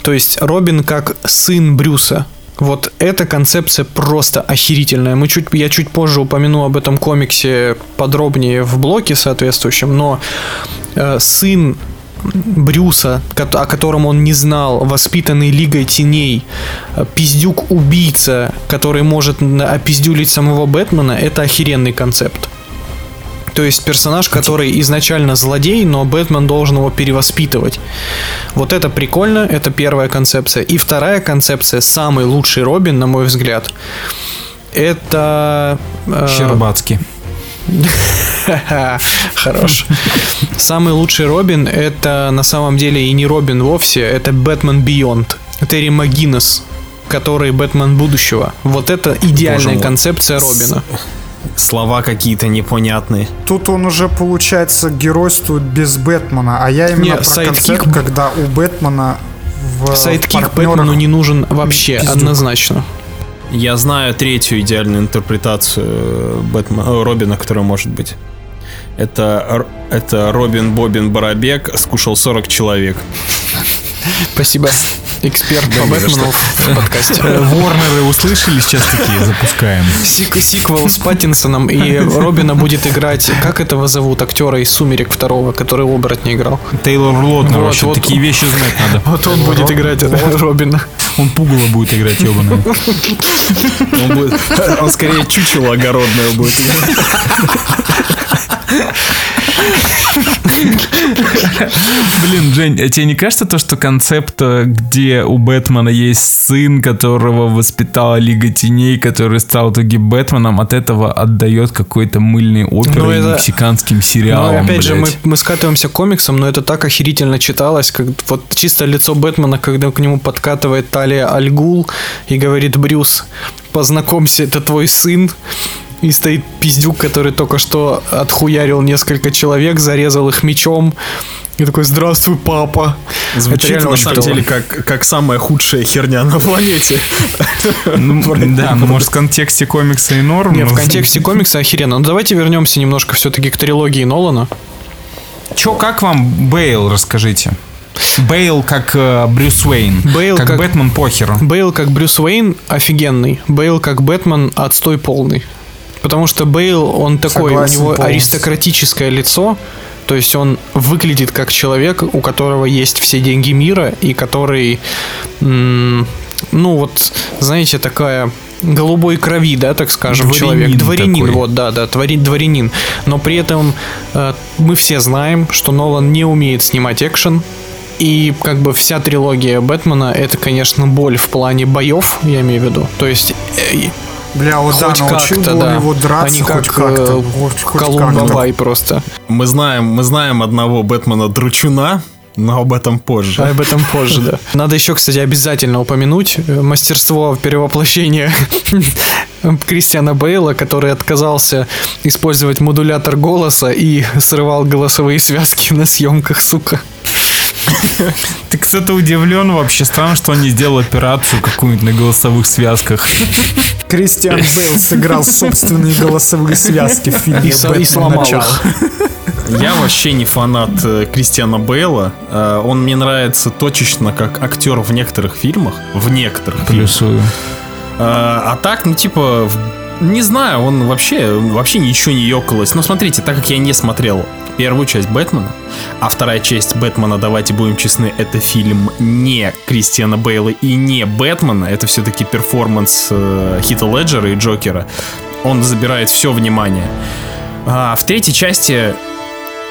то есть Робин как сын Брюса. Вот эта концепция просто охерительная. Мы чуть, я чуть позже упомяну об этом комиксе подробнее в блоке соответствующем, но э, сын Брюса, о котором он не знал, воспитанный Лигой Теней, э, пиздюк-убийца, который может опиздюлить самого Бэтмена, это охеренный концепт. То есть персонаж, который изначально злодей, но Бэтмен должен его перевоспитывать. Вот это прикольно, это первая концепция. И вторая концепция, самый лучший Робин, на мой взгляд, это... э, Щербацкий. [LAUGHS] Хорош. Самый лучший Робин это на самом деле и не Робин вовсе, это Бэтмен Beyond. Терри Магинес, который Бэтмен будущего. Вот это идеальная концепция Робина. Слова какие-то непонятные. Тут он уже, получается, геройствует без Бэтмена, а я именно Не, про sidekick- концепт, когда у Бэтмена в Sidekick партнерах- Бэтмену не нужен вообще, пиздюк. однозначно. Я знаю третью идеальную интерпретацию Бэтмена, Робина, которая может быть. Это, это Робин Бобин Барабек скушал 40 человек. Спасибо. Эксперт по Бэтмену в подкасте. Э, Ворнеры услышали, сейчас такие запускаем. Сик- сиквел с Паттинсоном, и Робина будет играть, как этого зовут, актера из «Сумерек» второго, который оборотня играл. Тейлор Лотнер, Вот, вообще вот. такие вещи знать надо. Вот он будет играть Робина. Он пугало будет играть, ебаный. Он, будет, он скорее чучело огородное будет. [LAUGHS] Блин, Жень, а тебе не кажется то, что концепт, э, где у Бэтмена есть сын, которого воспитала Лига Теней, который стал в итоге Бэтменом, от этого отдает какой-то мыльной Ну, оперой это- мексиканским Ну, сериалом, опять же, мы, блядь. мы скатываемся к комиксам, но это так охерительно читалось, как вот чисто лицо Бэтмена, когда к нему подкатывает Талия Альгул и говорит, Брюс, познакомься, это твой сын. И стоит пиздюк, который только что отхуярил несколько человек, зарезал их мечом. И такой, здравствуй, папа. Это Звучит реально на самом деле как, как самая худшая херня на планете. Ну, [LAUGHS] да, ну может в контексте комикса и норм. Не, в контексте комикса охеренно. Ну давайте вернемся немножко все-таки к трилогии Нолана. Чё, как вам Бейл, расскажите? Бейл как э, Брюс Уэйн. Бейл как, как- Бэтмен похеру. Бейл как Брюс Уэйн офигенный. Бейл как Бэтмен отстой полный. Потому что Бейл, он такой, Согласен у него полностью. аристократическое лицо, то есть он выглядит как человек, у которого есть все деньги мира, и который, ну вот, знаете, такая голубой крови, да, так скажем, Дворянин человек. Дворянин, такой. вот, да, да, твори- дворянин. Но при этом э, мы все знаем, что Нолан не умеет снимать экшен, и как бы вся трилогия Бэтмена это, конечно, боль в плане боев, я имею в виду. То есть э, Бля, вот да, хоть научил как-то, бы он да. его драться Они хоть как, как-то. э, Хоть- хоть Колумба как-то. Бай просто. Мы знаем, мы знаем одного Бэтмена Дручуна, но об этом позже. А об этом позже, да. Надо еще, кстати, обязательно упомянуть э, мастерство перевоплощения [LAUGHS] Кристиана Бейла, который отказался использовать модулятор голоса и срывал голосовые связки на съемках, сука. [LAUGHS] Ты, кстати, удивлен вообще. Странно, что он не сделал операцию какую-нибудь на голосовых связках. [LAUGHS] Кристиан Бейл сыграл собственные голосовые связки в фильме И, со- и «Бэтмен. сломал Начало». их. [LAUGHS] Я вообще не фанат э, Кристиана Бейла. Э, он мне нравится точечно как актер в некоторых фильмах. В некоторых. Плюсую. Э, а так, ну типа, в- не знаю, он вообще, вообще ничего не ёкалось. Но смотрите, так как я не смотрел первую часть Бэтмена, а вторая часть Бэтмена, давайте будем честны, это фильм не Кристиана Бейла и не Бэтмена, это все-таки перформанс э, Хита Леджера и Джокера. Он забирает все внимание. А в третьей части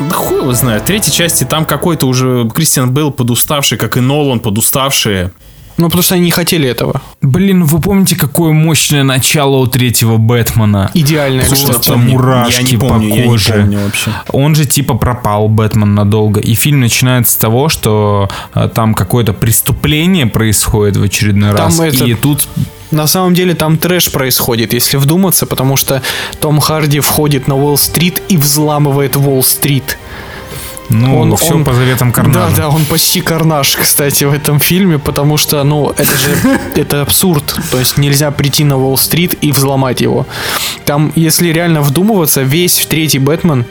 Да хуй его знает. В третьей части там какой-то уже Кристиан был подуставший, как и Нолан подуставшие. Ну, потому что они не хотели этого. Блин, вы помните, какое мощное начало у третьего Бэтмена? Идеальное. Просто мурашки я не помню, по я не коже. помню вообще. Он же типа пропал, Бэтмен, надолго. И фильм начинается с того, что э, там какое-то преступление происходит в очередной Там раз. это- И тут На самом деле там трэш происходит, если вдуматься, потому что Том Харди входит на Уолл-стрит и взламывает Уолл-стрит. Ну, Он- все он- по заветам Карнажа. Да, да, он почти карнаж, [LAUGHS] кстати, в этом фильме, потому что, ну, это же, [LAUGHS] это абсурд. То есть нельзя прийти на Уолл-стрит и взломать его. Там, если реально вдумываться, весь третий Бэтмен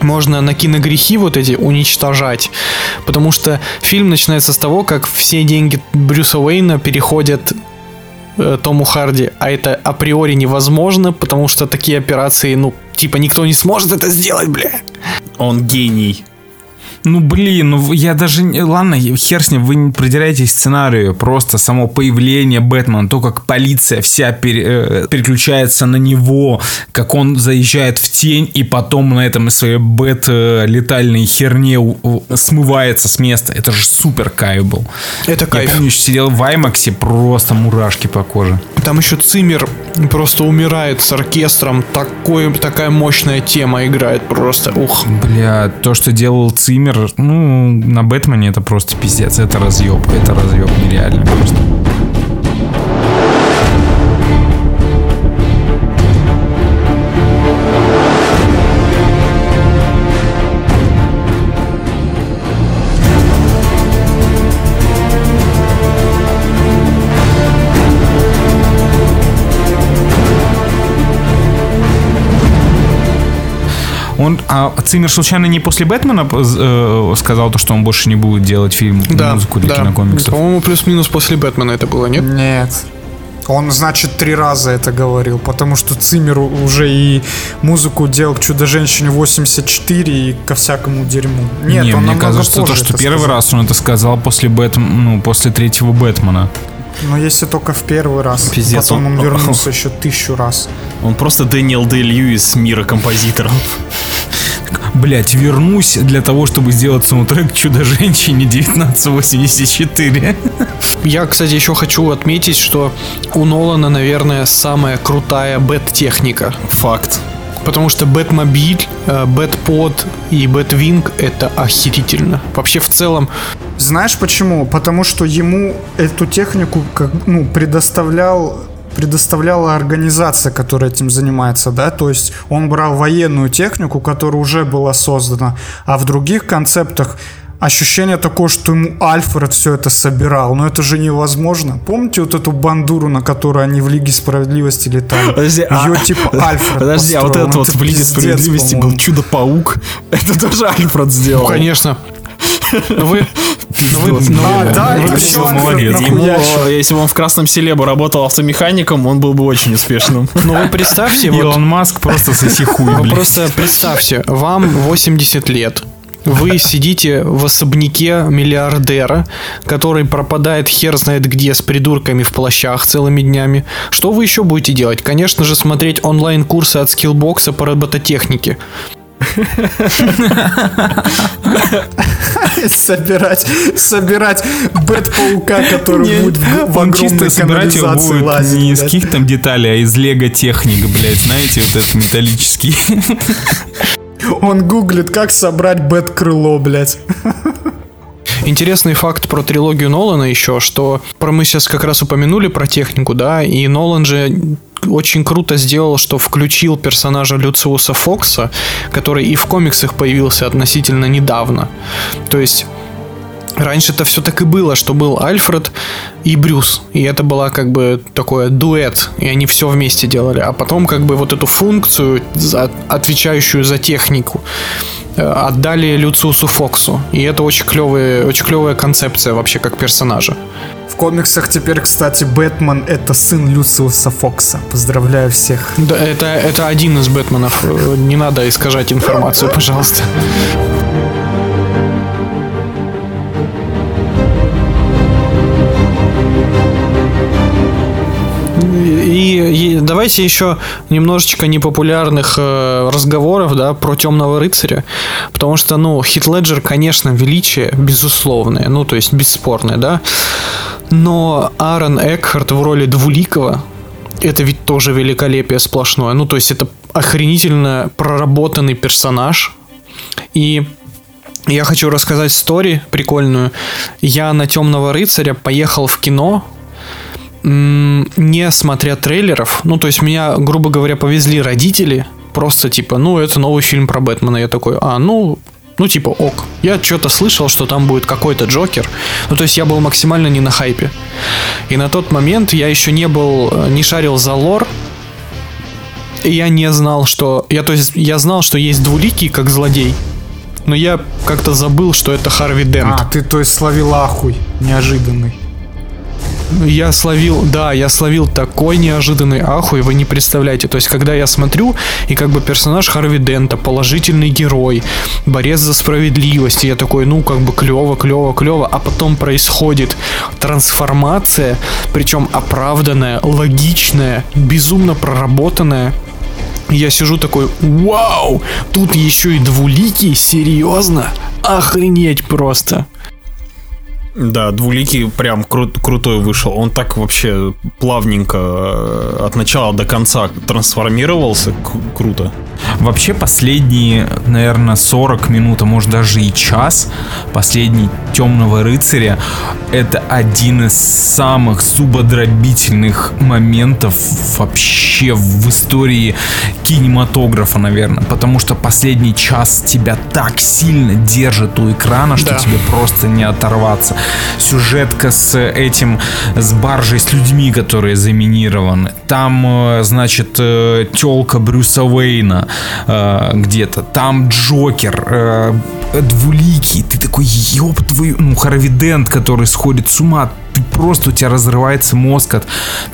можно на киногрехи вот эти уничтожать. Потому что фильм начинается с того, как все деньги Брюса Уэйна переходят э, Тому Харди, а это априори невозможно, потому что такие операции, ну, типа никто не сможет это сделать, бля. Он гений. Ну блин, ну я даже... Ладно, хер с ним, вы не придираетесь к сценарию. Просто само появление Бэтмена, то, как полиция вся пере- э, переключается на него, как он заезжает в тень и потом на этом своей бэт-летальной херне у- у- смывается с места. Это же супер кайф был. Это Я кайф. помню, что сидел в Аймаксе, просто мурашки по коже. Там еще Цимер просто умирает с оркестром. Такой, такая мощная тема играет просто. Ух. Бля, то, что делал Циммер, ну, на Бэтмене это просто пиздец. Это разъеб. Это разъеб нереально просто. Он, а Циммер случайно не после Бэтмена э, сказал то, что он больше не будет делать фильм, Да, музыку для да. кинокомиксов? По-моему, плюс-минус после Бэтмена это было, нет? Нет. Он, значит, три раза это говорил, потому что Циммер уже и музыку делал к Чудо-женщине 84 и ко всякому дерьму. Нет, не, он мне кажется, то, что это первый сказал. раз он это сказал после Бэтмена, ну, после третьего Бэтмена. Но если только в первый раз. Пиздец, Потом он- он вернулся еще тысячу раз. Он просто Дэниел Дэй Льюис мира композиторов. Блять, вернусь для того, чтобы сделать саундтрек Чудо-женщине 1984. Я, кстати, еще хочу отметить, что у Нолана, наверное, самая крутая бэт-техника. Факт. Потому что Бэтмобиль, э, Бэтпод и Бэтвинг это охерительно. Вообще в целом, Знаешь почему? Потому что ему эту технику как, ну, предоставлял предоставляла организация, которая этим занимается, да, то есть он брал военную технику, которая уже была создана, а в других концептах ощущение такое, что ему Альфред все это собирал, но это же невозможно. Помните вот эту бандуру, на которой они в Лиге Справедливости летали? Подожди, а- Ее типа [LAUGHS] Альфред Подожди, а вот построил. этот Ну, вот в Лиге пиздец, Справедливости был. Чудо-паук. [LAUGHS] Это тоже Альфред сделал. конечно. Но вы, но вы, но А, вы- да, вы- это всё молодец. Ему, [LAUGHS] если бы он в Красном селе бы работал автомехаником, он был бы очень успешным. но вы представьте, вот, Илон Маск просто соси хуй, Вы просто представьте, вам 80 лет. Вы сидите в особняке миллиардера, который пропадает хер знает где с придурками в плащах целыми днями. Что вы еще будете делать? Конечно же, смотреть онлайн-курсы от Skillbox а по робототехнике. [LAUGHS] собирать, собирать Бэт-паука, который Не, будет в, огромной собирать его канализации будет лазить. не из каких там деталей, а из Lego Technic, блядь, знаете, вот этот металлический. [LAUGHS] Он гуглит, как собрать Бэт-крыло, блядь. Интересный факт про трилогию Нолана еще, что про мы сейчас как раз упомянули про технику, да, и Нолан же очень круто сделал, что включил персонажа Люциуса Фокса, который и в комиксах появился относительно недавно. То есть Раньше-то все так и было, что был Альфред и Брюс. И это была как бы такой дуэт. И они все вместе делали. А потом как бы вот эту функцию, отвечающую за технику, э, отдали Люциусу Фоксу. И это очень, клевая, очень клевая концепция вообще как персонажа. В комиксах теперь, кстати, Бэтмен — это сын Люциуса Фокса. Поздравляю всех. Да, это, это один из Бэтменов. Э, Не надо искажать информацию, пожалуйста. Давайте еще немножечко непопулярных э, разговоров, да, про Темного рыцаря, потому что, ну, Хит Леджер, конечно, величие безусловное, ну, то есть бесспорное, да, но Аарон Экхарт в роли Двуликова, это ведь тоже великолепие сплошное, ну, то есть это охренительно проработанный персонаж, и я хочу рассказать стори прикольную. Я на Темного рыцаря поехал в кино, не смотря трейлеров. Ну, то есть меня, грубо говоря, повезли родители. Просто типа, ну, это новый фильм про Бэтмена. Я такой, а, ну, ну, типа, ок. Я что-то слышал, что там будет какой-то Джокер. Ну, то есть я был максимально не на хайпе. И на тот момент я еще не был, э, не шарил за лор. И я не знал, что... Я, то есть, я знал, что есть двуликий как злодей но я как-то забыл, что это Харви Дент. А, ты то есть словил ахуй неожиданный. Я словил, да, я словил такой неожиданный ахуй, вы не представляете. То есть, когда я смотрю, и как бы персонаж Харви Дента, положительный герой, борец за справедливость, и я такой, ну, как бы клево, клево, клево, а потом происходит трансформация, причем оправданная, логичная, безумно проработанная, я сижу такой, вау, тут еще и двуликий, серьезно? Охренеть просто. Да, двуликий прям кру- крутой вышел. Он так вообще плавненько э, от начала до конца трансформировался. К- круто. Вообще последние, наверное, 40 минут, а может даже и час, последний Темного рыцаря, это один из самых зубодробительных моментов вообще в истории кинематографа, наверное. Потому что последний час тебя так сильно держит у экрана, что да. тебе просто не оторваться. Сюжетка с этим, с баржей, с людьми, которые заминированы. Там, э, значит, э, телка Брюса Уэйна, э, где-то. Там Джокер, э, двуликий. Ты такой, ёб твою... Ну, Харви Дент, который сходит с ума ты просто у тебя разрывается мозг от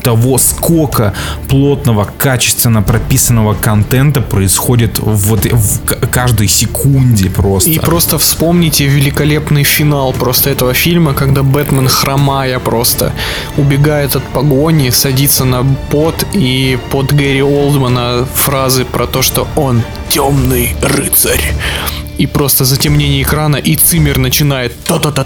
того, сколько плотного, качественно прописанного контента происходит вот в каждой секунде просто. И просто вспомните великолепный финал просто этого фильма, когда Бэтмен хромая просто убегает от погони, садится на пот и под Гэри Олдмана фразы про то, что он темный рыцарь и просто затемнение экрана, и Цимер начинает. Вот это,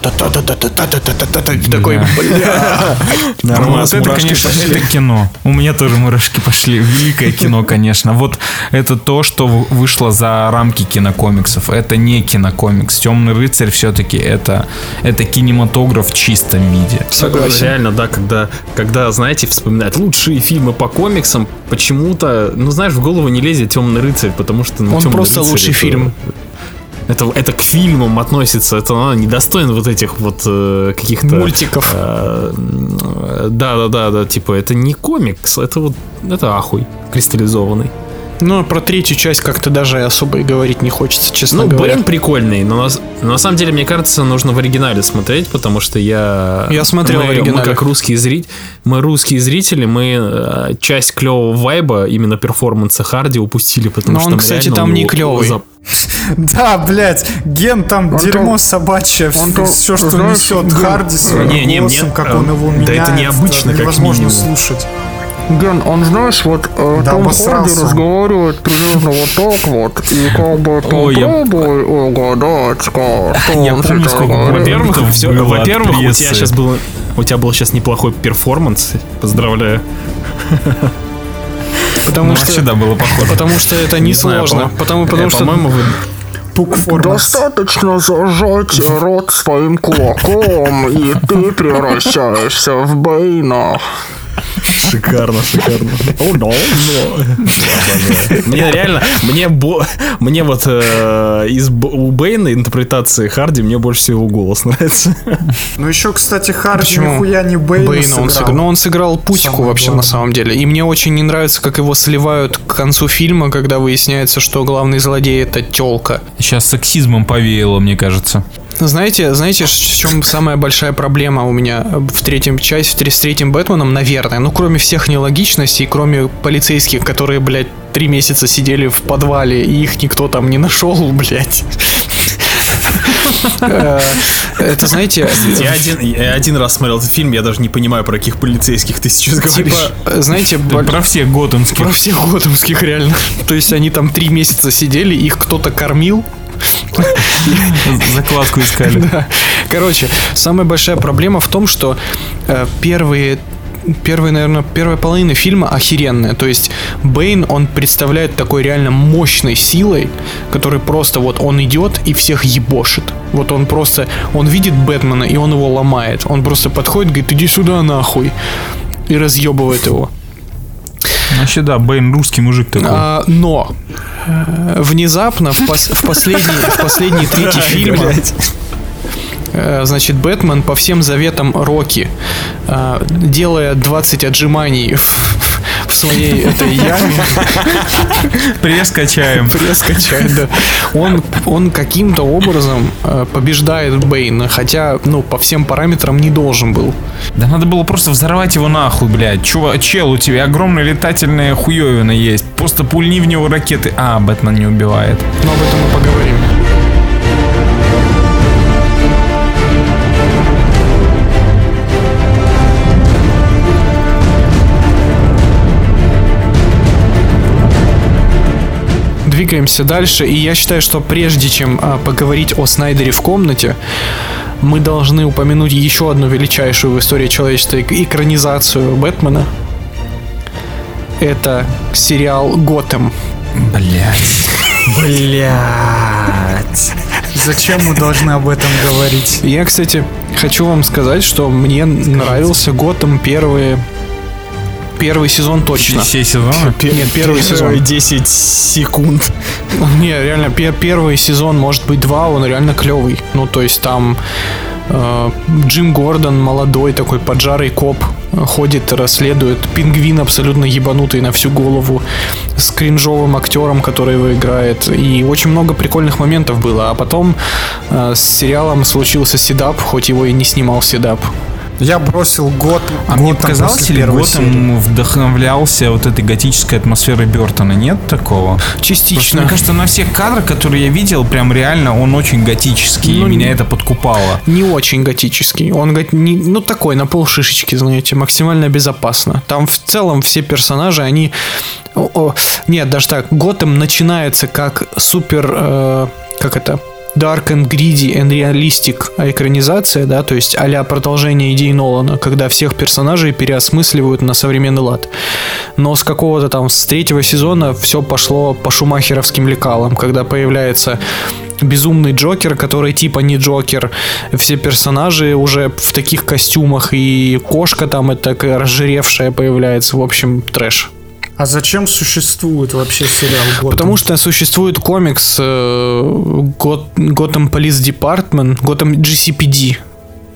кино. У меня тоже мурашки пошли. Великое кино, конечно. Вот это то, что вышло за рамки кинокомиксов. Это не кинокомикс. Темный рыцарь все-таки это, это кинематограф в чистом виде. Согласен. Реально, да, когда, когда, знаете, вспоминать лучшие фильмы по комиксам, почему-то, ну, знаешь, в голову не лезет Темный рыцарь, потому что... Ну, Он просто лучший фильм это, это к фильмам относится, это ну, недостоин вот этих вот э, каких-то... Мультиков. Э, да, да, да, да, типа это не комикс, это вот, это ахуй кристаллизованный. Ну, про третью часть как-то даже особо и говорить не хочется, честно ну, говоря. Ну, прикольный, но на, на самом деле, мне кажется, нужно в оригинале смотреть, потому что я... Я смотрел мы, в оригинале. Мы как русские зрители, мы русские зрители, мы э, часть клевого вайба, именно перформанса Харди упустили, потому но что он, кстати, там не клевый. Зап... Да, блядь, Ген там дерьмо собачье, все, что несет Харди своим голосом, как он его меняет. Да это необычно, как невозможно слушать. Ген, он, знаешь, вот э, да, Том Харди разговаривает примерно вот так вот, и как бы попробуй угадать, что [LAUGHS] Я помню, сколько Во-первых, все, во-первых, у тебя сейчас был, у тебя был сейчас неплохой перформанс, поздравляю. [LAUGHS] Потому что всегда было похоже. Потому что это не, сложно. Потому, потому что, по-моему, вы Достаточно зажать рот своим кулаком, и ты превращаешься в Бэйна. Шикарно, шикарно. О, no, no. Мне реально, мне, бо, мне вот э, из у Бейна интерпретации Харди мне больше всего голос нравится. Ну еще, кстати, Харди Почему? нихуя не Бейна, Бейна сыграл. Он сыграл. Но он сыграл Путику Самое вообще главное. на самом деле. И мне очень не нравится, как его сливают к концу фильма, когда выясняется, что главный злодей это телка. Сейчас сексизмом повеяло, мне кажется. Знаете, знаете, в чем самая большая проблема у меня в третьем части, с третьим Бэтменом, наверное? Ну, кроме всех нелогичностей, кроме полицейских, которые, блядь, три месяца сидели в подвале, и их никто там не нашел, [LAUGHS] блядь. Э, Это, знаете, Я один, я один раз смотрел этот фильм, я даже не понимаю, про каких полицейских ты сейчас говоришь. типа, знаете, боль- Про всех готэмских. про всех готэмских реально. То есть они там три месяца сидели, их кто-то кормил, [LAUGHS] Закладку искали. Да. Короче, самая большая проблема в том, что э, первые Первые, наверное, первая половина фильма охеренная. То есть Бэйн, он представляет такой реально мощной силой, который просто вот он идет и всех ебошит. Вот он просто, он видит Бэтмена и он его ломает. Он просто подходит, говорит, иди сюда нахуй. И разъебывает его. Вообще, да, Бэйн русский мужик такой. А, но э, внезапно в, пос- в последней, в последней трети [LAUGHS] фильма значит, Бэтмен по всем заветам Рокки, э, делая 20 отжиманий в, в своей этой яме, Пресс качаем. пресс качает, да, он, он каким-то образом э, побеждает Бэйна, хотя, ну, по всем параметрам не должен был. Да надо было просто взорвать его нахуй, блядь. Чува, чел, у тебя огромная летательная хуевина есть. Просто пульни в него ракеты. А, Бэтмен не убивает. Но об этом мы поговорим. Двигаемся дальше, и я считаю, что прежде чем а, поговорить о Снайдере в комнате, мы должны упомянуть еще одну величайшую в истории человечества эк- экранизацию Бэтмена. Это сериал Готэм. Блядь. Блять. Зачем мы должны об этом говорить? Я, кстати, хочу вам сказать, что мне нравился Готэм первые... Первый сезон точно. Все сезоны? Нет, первый сезон. 10 секунд. Не, реально, пе- первый сезон, может быть, два, он реально клевый. Ну, то есть там э, Джим Гордон, молодой такой поджарый коп, э, ходит, расследует. Пингвин абсолютно ебанутый на всю голову с кринжовым актером, который его играет. И очень много прикольных моментов было. А потом э, с сериалом случился Седап, хоть его и не снимал Седап. Я бросил год. А мне показалось, или Готэм вдохновлялся вот этой готической атмосферой Бертона? Нет такого? Просто, Частично. мне кажется, на всех кадрах, которые я видел, прям реально он очень готический, Ну, и меня не- это подкупало. не очень готический. Он не- ну такой на полшишечки, знаете, максимально безопасно. Там в целом все персонажи, они, о, о, нет, даже так, Готэм начинается как супер, э, как это? Dark and Greedy and Realistic экранизация, да, то есть а продолжение идей Нолана, когда всех персонажей переосмысливают на современный лад. Но с какого-то там, с третьего сезона все пошло по шумахеровским лекалам, когда появляется безумный Джокер, который типа не Джокер. Все персонажи уже в таких костюмах, и кошка там это разжиревшая появляется. В общем, трэш. А зачем существует вообще сериал Готэм? Потому что существует комикс э, Гот- Gotham Police Department, Gotham GCPD.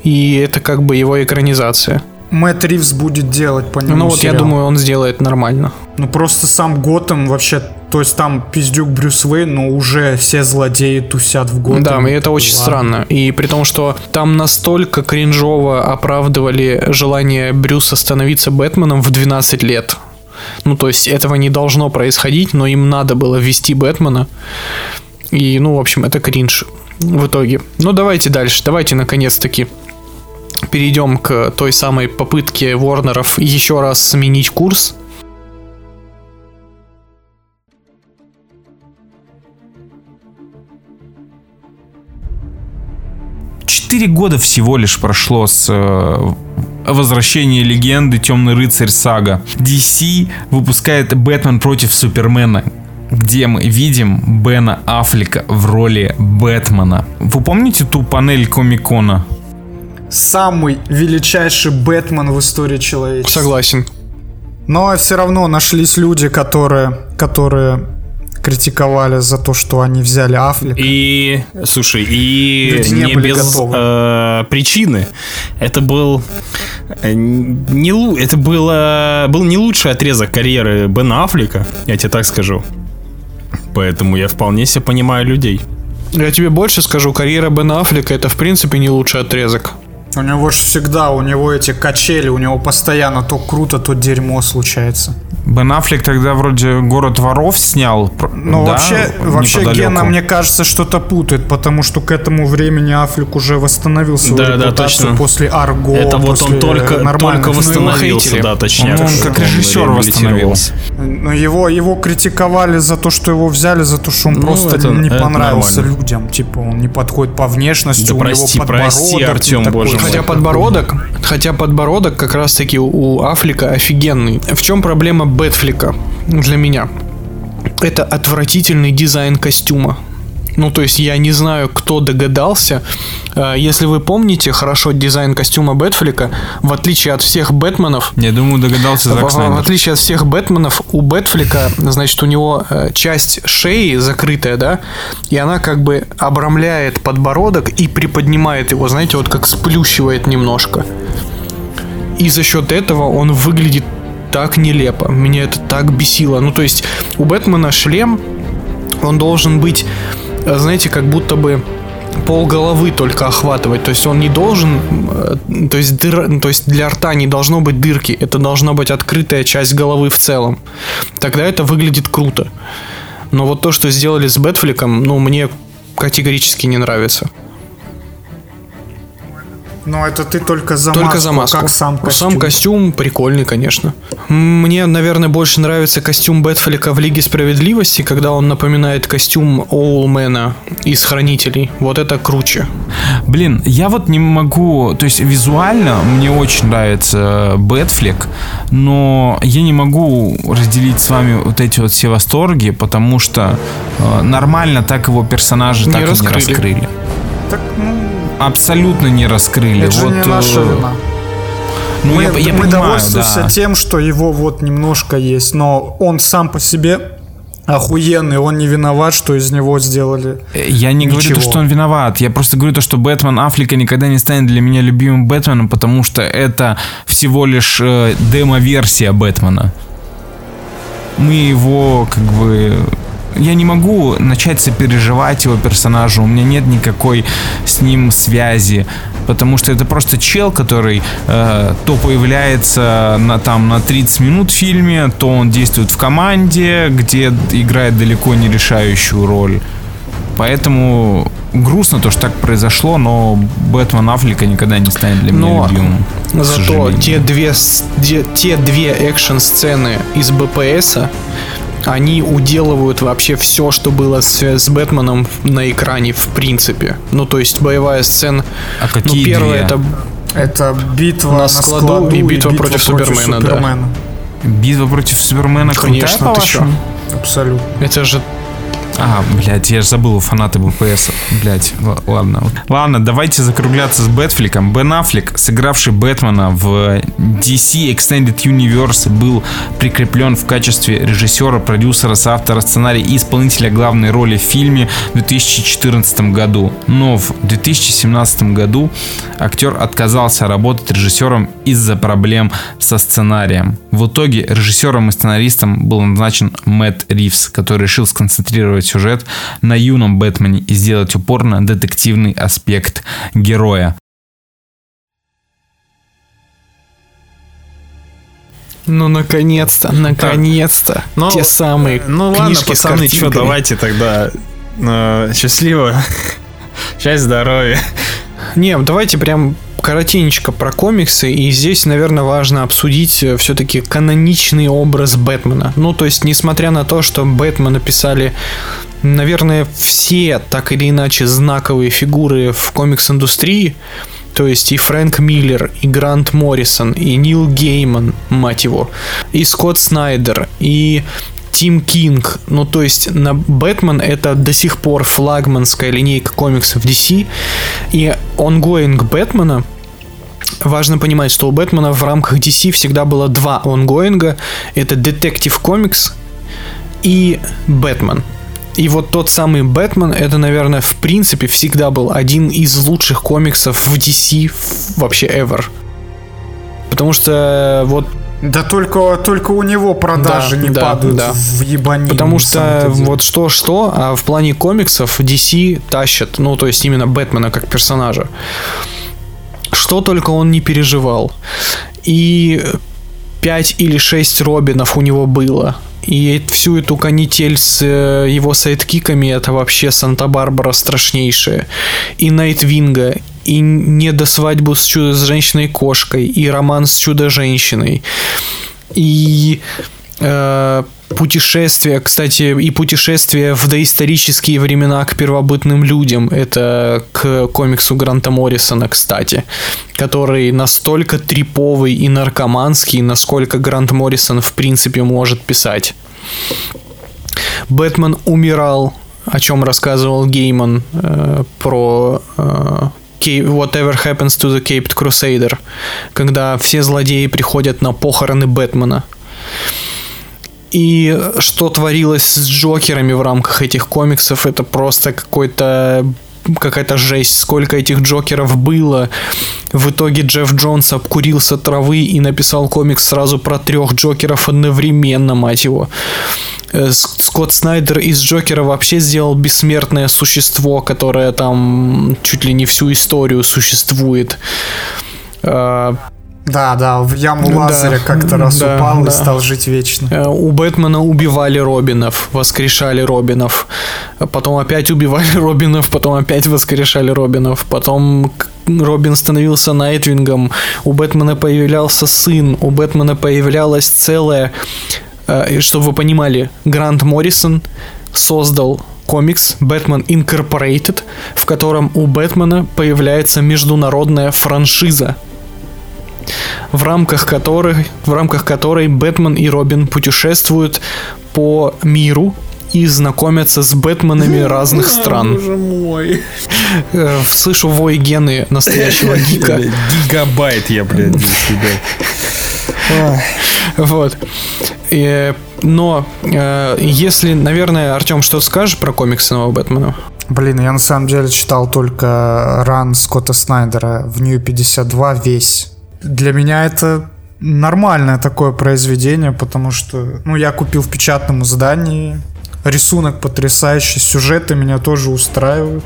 И это как бы его экранизация. Мэтт Ривз будет делать по нему ну вот я сериал. думаю, он сделает нормально. Ну просто сам Готэм вообще... То есть там пиздюк Брюс Уэйн, но уже все злодеи тусят в Готэм. Да, и это очень Ладно. странно. И при том, что там настолько кринжово оправдывали желание Брюса становиться Бэтменом в 12 лет. Ну, то есть этого не должно происходить, но им надо было ввести Бэтмена. И, ну, в общем, это кринж в итоге. Ну, давайте дальше. Давайте, наконец-таки, перейдем к той самой попытке Ворнеров еще раз сменить курс. Четыре года всего лишь прошло с э, возвращения легенды Темный рыцарь сага. DC выпускает Бэтмен против Супермена, где мы видим Бена Аффлека в роли Бэтмена. Вы помните ту панель Комикона? Самый величайший Бэтмен в истории человечества. Согласен. Но все равно нашлись люди, которые, которые критиковали за то, что они взяли Аффлека. И, слушай, и Люди не не, были без готовы. э, причины. Это был э, не это было был не лучший отрезок карьеры Бена Аффлека, я тебе так скажу. Поэтому я вполне себе понимаю людей. Я тебе больше скажу, карьера Бена Аффлека это, в принципе, не лучший отрезок. У него же всегда, у него эти качели, у него постоянно то круто, то дерьмо случается. Бен Аффлек тогда вроде «Город воров» снял. Ну, да, вообще, вообще. Гена, мне кажется, что-то путает, потому что к этому времени Аффлек уже восстановил свою Да, да, репутацию точно. после Арго, Это вот после он только, только восстановился, да, точнее. Он, он как режиссер восстановился. Но его, его критиковали за то, что его взяли, за то, что он Ну, просто это- не это понравился нормально. людям. Типа, он не подходит по внешности, Да у прости, него подбородок прости, такой боже мой. Хотя подбородок, хотя подбородок как раз таки у Афлика офигенный. В чем проблема Бэтфлика для меня? Это отвратительный дизайн костюма. Ну, то есть я не знаю, кто догадался. Э, Если вы помните хорошо дизайн костюма Бэтфлика, в отличие от всех Бэтменов, Я думаю, догадался в, Зак в Снайдер. отличие от всех Бэтменов, у Бэтфлика, значит, у него э, часть шеи закрытая, да, и она как бы обрамляет подбородок и приподнимает его, знаете, вот как сплющивает немножко. И за счет этого он выглядит так нелепо. Меня это так бесило. Ну, то есть, у Бэтмена шлем, он должен быть, э, знаете, как будто бы пол головы только охватывать. То есть он не должен, э, то есть, дыр- то есть для рта не должно быть дырки. Это должна быть открытая часть головы в целом. Тогда это выглядит круто. Но вот то, что сделали с Бэтфликом, ну, мне категорически не нравится. Но это ты только за Только маску, за маску. как сам костюм. Сам костюм прикольный, конечно. Мне, наверное, больше нравится костюм Бэтфлика в Лиге Справедливости, когда он напоминает костюм Оулмена из Хранителей. Вот это круче. Блин, я вот не могу, то есть визуально мне очень нравится Бэтфлик, но я не могу разделить с вами вот эти вот все восторги, потому что э, нормально так его персонажа Не так и не раскрыли. раскрыли. Так, ну, Абсолютно не раскрыли. это же вот, не э, наша вина. Ну, мы я, я мы понимаю, довольствуемся да. тем, что его вот немножко есть, но он сам по себе охуенный, он не виноват, что из него сделали. Я не говорю, Ничего. то, что он виноват. Я просто говорю то, что Бэтмен Аффлека никогда не станет для меня любимым Бэтменом, потому что это всего лишь э, демо-версия Бэтмена. Мы его как бы... Я не могу начать сопереживать его персонажу, у меня нет никакой с ним связи, потому что это просто чел, который э, то появляется на, там, на 30 минут в фильме, то он действует в команде, где играет далеко не решающую роль. Поэтому грустно то, что так произошло, но Бэтмен Аффлека никогда не станет для меня Но любимым. Зато те две, те две экшн-сцены из БПСа, они уделывают вообще все, что было с, с Бэтменом на экране, в принципе. Ну, то есть боевая сцена. А Ну, какие первая две? это Это битва На на, складу складу, и битва против Супермена, да. Супермена. Битва против Супермена Конечно, крутая, ты по-вашему? Абсолютно. Это же А, блядь, я же забыл фанаты БПС. Блядь, ладно. Ладно, давайте закругляться с Бэтфликом. Бен Аффлек, сыгравший Бэтмена в DC Extended Universe, был прикреплен в качестве режиссера, продюсера, соавтора сценария и исполнителя главной роли в фильме в 2014 году. Но в 2017 году актер отказался работать режиссером из-за проблем со сценарием. В итоге режиссером и сценаристом был назначен Мэтт Ривз, который решил сконцентрировать сюжет на юном Бэтмене и сделать упор на детективный аспект героя. Ну, наконец-то, наконец-то. Ну, Те самые Ну ладно, книжки с пацаны, что, давайте тогда э, счастливо. [LAUGHS] Счастья, здоровья. Не, давайте прям коротенечко про комиксы, и здесь, наверное, важно обсудить все-таки каноничный образ Бэтмена. Ну, то есть, несмотря на то, что Бэтмена писали, наверное, все так или иначе знаковые фигуры в комикс-индустрии, то есть и Фрэнк Миллер, и Грант Моррисон, и Нил Гейман, мать его, и Скотт Снайдер, и Тим Кинг. Ну, то есть, на Бэтмен это до сих пор флагманская линейка комиксов DC. И онгоинг Бэтмена Важно понимать, что у Бэтмена в рамках DC всегда было два онгоинга. Это Detective Comics и Бэтмен. И вот тот самый Бэтмен, это, наверное, в принципе всегда был один из лучших комиксов в DC вообще ever. Потому что вот Да только, только у него продажи Да, не да, падают да. в ебанину. Потому что вот что-что, а в плане комиксов DC тащат, ну, то есть именно Бэтмена как персонажа. Что только он не переживал. И 5 или 6 Робинов у него было. И всю эту канитель с э, его сайдкиками это вообще Санта-Барбара страшнейшая. И Найтвинга, и не до свадьбу с чудо с женщиной-кошкой, и роман с чудо-женщиной. И э, путешествие, кстати, и путешествие в доисторические времена к первобытным людям. Это к комиксу Гранта Моррисона, кстати, который настолько триповый и наркоманский, насколько Грант Моррисон в принципе может писать. Бэтмен умирал, о чем рассказывал Гейман э, про э, Whatever Happens to the Caped Crusader, когда все злодеи приходят на похороны Бэтмена. И что творилось с Джокерами в рамках этих комиксов, это просто какой-то какая-то жесть, сколько этих Джокеров было. В итоге Джефф Джонс обкурился травы и написал комикс сразу про трех Джокеров одновременно, мать его. Э, Скотт Снайдер из Джокера вообще сделал бессмертное существо, которое там чуть ли не всю историю существует. Да, да, в яму да, Лазаря как-то раз да, упал да. и стал жить вечно. Э, у Бэтмена убивали Робинов, воскрешали Робинов. Потом опять убивали [LAUGHS] Робинов, потом опять воскрешали Робинов. Потом Робин становился Найтвингом. У Бэтмена появлялся сын. У Бэтмена появлялась целая... Э, чтобы вы понимали, Грант Моррисон создал комикс Batman Incorporated, в котором у Бэтмена появляется международная франшиза в рамках которой, в рамках которой Бэтмен и Робин путешествуют по миру и знакомятся с Бэтменами разных стран. Боже мой. Э, слышу вой гены настоящего [LAUGHS] гика. Гигабайт я, блядь. Вот. Но э, если, наверное, Артем, что скажешь про комиксы нового Бэтмена? Блин, я на самом деле читал только ран Скотта Снайдера в Нью 52 весь для меня это нормальное такое произведение, потому что, ну, я купил в печатном издании, рисунок потрясающий, сюжеты меня тоже устраивают.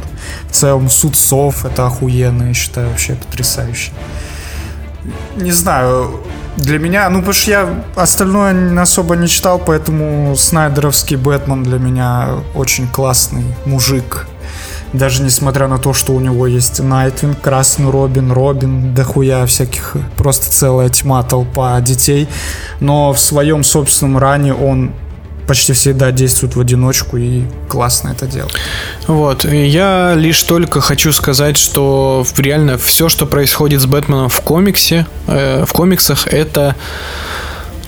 В целом, суд сов, это охуенно, я считаю, вообще потрясающе. Не знаю, для меня, ну, потому что я остальное особо не читал, поэтому Снайдеровский Бэтмен для меня очень классный мужик, даже несмотря на то, что у него есть Найтвинг, Красный Робин, Робин, дохуя всяких, просто целая тьма, толпа детей. Но в своем собственном ране он почти всегда действует в одиночку и классно это делает. Вот, я лишь только хочу сказать, что реально все, что происходит с Бэтменом в комиксе, э, в комиксах, это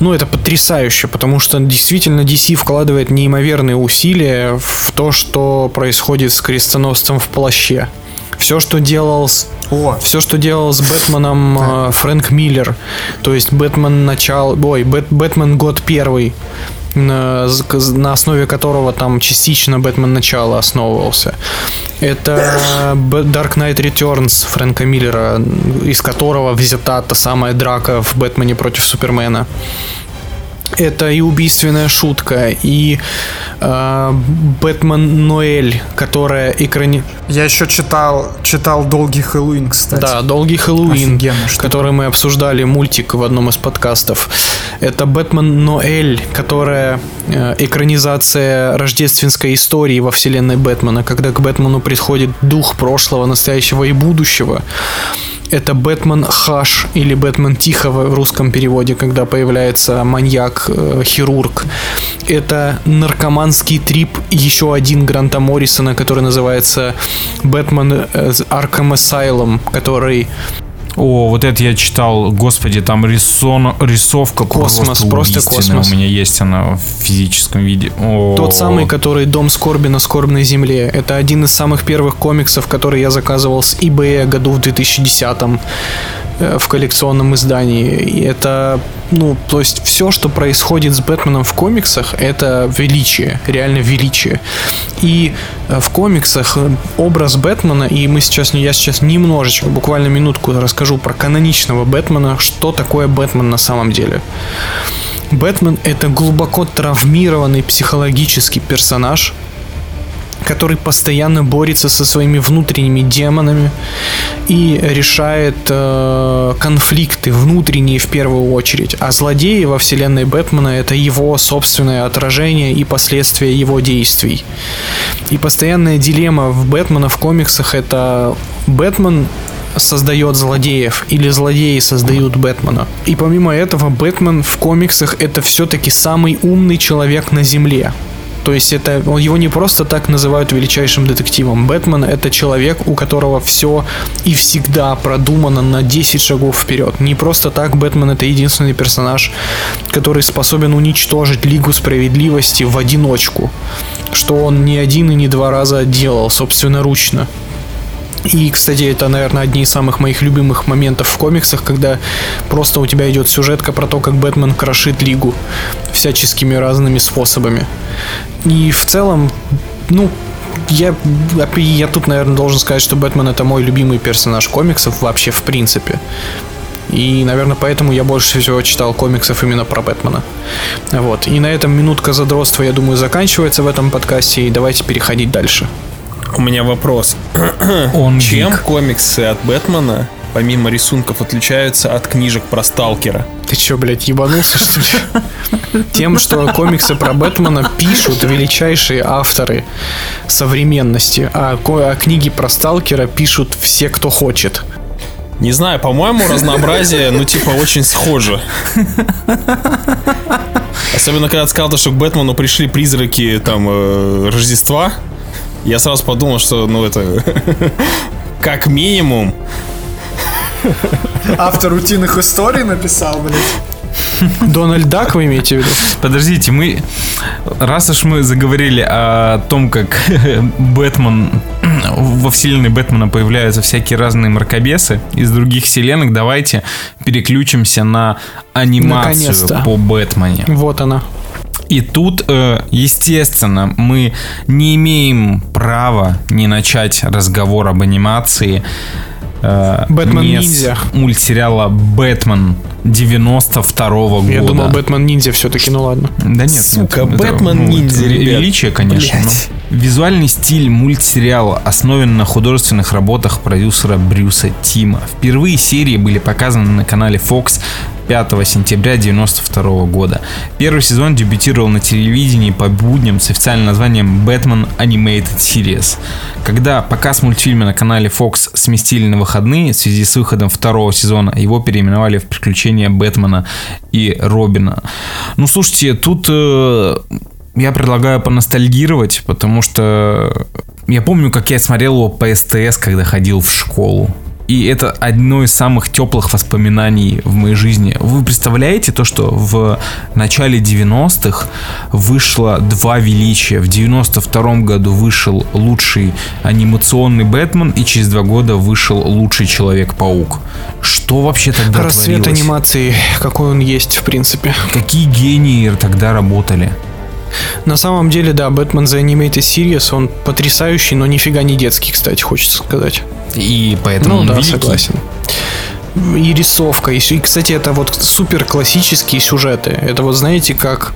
ну, это потрясающе, потому что действительно DC вкладывает неимоверные усилия в то, что происходит с крестоносцем в плаще. Все, что делал с о. Все, что делал с Бэтменом [LAUGHS] э, Фрэнк Миллер. То есть Бэтмен начал. Ой, Бэт, Бэтмен год первый на, на основе которого там частично Бэтмен начало основывался. Это Dark Knight Returns Фрэнка Миллера, из которого взята та самая драка в Бэтмене против Супермена это и убийственная шутка, и э, Бэтмен Ноэль, которая экрани... Я еще читал, читал Долгий Хэллоуин, кстати. Да, Долгий Хэллоуин, который мы обсуждали, мультик в одном из подкастов. Это Бэтмен Ноэль, которая э, экранизация рождественской истории во вселенной Бэтмена, когда к Бэтмену приходит дух прошлого, настоящего и будущего это Бэтмен Хаш или Бэтмен Тихо в русском переводе, когда появляется маньяк-хирург. Э, это наркоманский трип еще один Гранта Моррисона, который называется Бэтмен Arkham Asylum, который о, вот это я читал, господи, там рисон, рисовка космос, просто, просто космос. У меня есть она в физическом виде. О. Тот самый, который Дом скорби на скорбной земле. Это один из самых первых комиксов, который я заказывал с eBay году в 2010 Э, в коллекционном издании. И это, ну, то есть все, что происходит с Бэтменом в комиксах, это величие, реально величие. И э, в комиксах э, образ Бэтмена, и мы сейчас, я сейчас немножечко, буквально минутку расскажу про каноничного Бэтмена, что такое Бэтмен на самом деле. Бэтмен это глубоко травмированный психологический персонаж, который постоянно борется со своими внутренними демонами и решает э, конфликты внутренние в первую очередь. А злодеи во вселенной Бэтмена это его собственное отражение и последствия его действий. И постоянная дилемма в Бэтмена в комиксах это Бэтмен создает злодеев или злодеи создают Бэтмена. И помимо этого, Бэтмен в комиксах это все-таки самый умный человек на Земле. То есть это его не просто так называют величайшим детективом. Бэтмен это человек, у которого все и всегда продумано на 10 шагов вперед. Не просто так Бэтмен это единственный персонаж, который способен уничтожить Лигу Справедливости в одиночку. Что он не один и не два раза делал собственноручно. И, кстати, это, наверное, одни из самых моих любимых моментов в комиксах, когда просто у тебя идет сюжетка про то, как Бэтмен крошит Лигу всяческими разными способами. И в целом, ну, я, я тут, наверное, должен сказать, что Бэтмен это мой любимый персонаж комиксов вообще в принципе. И, наверное, поэтому я больше всего читал комиксов именно про Бэтмена. Вот. И на этом минутка задротства, я думаю, заканчивается в этом подкасте. И давайте переходить дальше. У меня вопрос. Он Чем гик. комиксы от Бэтмена, помимо рисунков, отличаются от книжек про Сталкера? Ты чё, блядь, ебанулся, что ли? Тем, что комиксы про Бэтмена пишут величайшие авторы современности, а, а книги про Сталкера пишут все, кто хочет. Не знаю, по-моему, разнообразие, ну, типа, очень схоже. Особенно, когда ты сказал, то, что к Бэтмену пришли призраки, там, э, Рождества. Я сразу подумал, что, ну, это... [LAUGHS] Как минимум, Автор утиных историй написал, блядь. Дональд Дак вы имеете в виду? Подождите, мы... Раз уж мы заговорили о том, как [LAUGHS] Бэтмен... Во вселенной Бэтмена появляются всякие разные мракобесы из других вселенных, давайте переключимся на анимацию по Бэтмене. Вот она. И тут, э, естественно, мы не имеем права не начать разговор об анимации. Э, Бэтмен не с Ниндзя. Мультсериала Бэтмен 92 года. Я думал, Бэтмен ниндзя все-таки, ну ладно. Да нет, Сука, нет, Бэтмен ну, ниндзя, ребят. Величие, конечно. Блядь. но Визуальный стиль мультсериала основан на художественных работах продюсера Брюса Тима. Впервые серии были показаны на канале Fox 5 сентября 92 года. Первый сезон дебютировал на телевидении по будням с официальным названием Batman Animated Series. Когда показ мультфильма на канале Fox сместили на выходные в связи с выходом второго сезона, его переименовали в «Приключения Бэтмена и Робина». Ну, слушайте, тут э, я предлагаю поностальгировать, потому что я помню, как я смотрел его по СТС, когда ходил в школу. И это одно из самых теплых воспоминаний в моей жизни. Вы представляете то, что в начале 90-х вышло два величия. В 92 году вышел лучший анимационный Бэтмен, и через два года вышел лучший Человек-паук. Что вообще тогда Расцвет творилось? анимации, какой он есть, в принципе. Какие гении тогда работали? На самом деле, да, Бэтмен The Animated Series, он потрясающий, но нифига не детский, кстати, хочется сказать. И поэтому Ну он да, великий. согласен. И рисовка. И, и, кстати, это вот супер классические сюжеты. Это вот знаете, как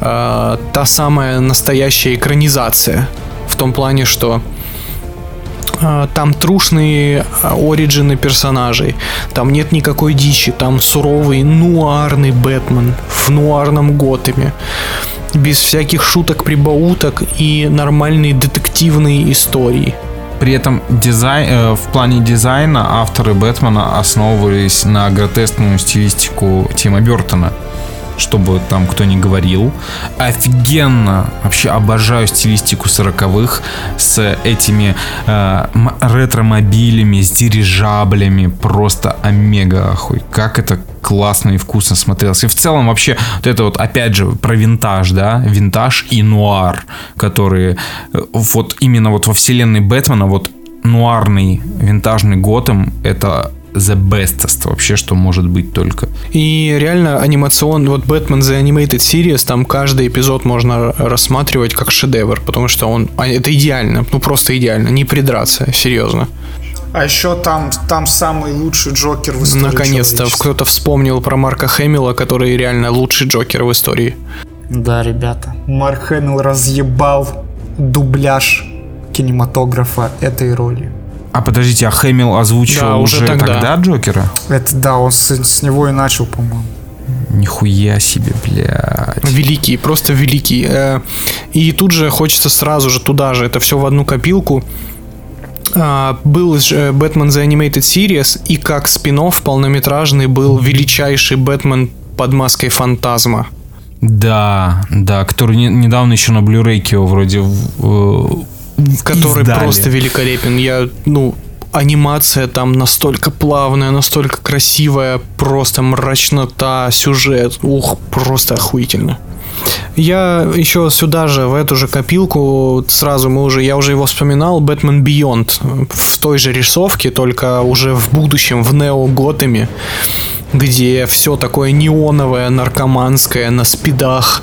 э, та самая настоящая экранизация. В том плане, что э, там трушные э, оригины персонажей. Там нет никакой дичи. Там суровый нуарный Бэтмен в нуарном Готэме. Без всяких шуток-прибауток и нормальные детективные истории. При этом дизайн, э, в плане дизайна авторы Бэтмена основывались на гротескную стилистику Тима Бертона. Чтобы там кто ни говорил. Офигенно. Вообще обожаю стилистику сороковых с этими э, ретромобилями, с дирижаблями. Просто омега охуй. Как это классно и вкусно смотрелось. И в целом вообще вот это вот опять же про винтаж, да, винтаж и нуар, которые э, вот именно вот во вселенной Бэтмена вот нуарный винтажный Готэм это the bestest вообще, что может быть только. И реально анимацион, вот Batman The Animated Series, там каждый эпизод можно рассматривать как шедевр, потому что он, а, это идеально, ну просто идеально, не придраться, серьезно. А еще там, там самый лучший Джокер в истории Наконец-то кто-то вспомнил про Марка Хэмилла, который реально лучший Джокер в истории. Да, ребята. Марк Хэмилл разъебал дубляж кинематографа этой роли. А подождите, а Хэмилл озвучивал Да, уже уже тогда. тогда Джокера? Это да, он с, с него и начал, по-моему. Нихуя себе, блядь. Великий, просто великий. Э, И тут же хочется сразу же туда же, это все в одну копилку. А, Был же Бэтмен The Animated Series, и как спин полнометражный был величайший Бэтмен под маской фантазма. Да, да, который не- недавно еще на Blu-ray его вроде в- э, который издали. просто великолепен. Я, ну, анимация там настолько плавная, настолько красивая, просто мрачнота, сюжет. Ух, просто охуительно. Я еще сюда же, в эту же копилку, сразу мы уже, я уже его вспоминал, Бэтмен Beyond в той же рисовке, только уже в будущем, в Нео Готэме, где все такое неоновое, наркоманское, на спидах,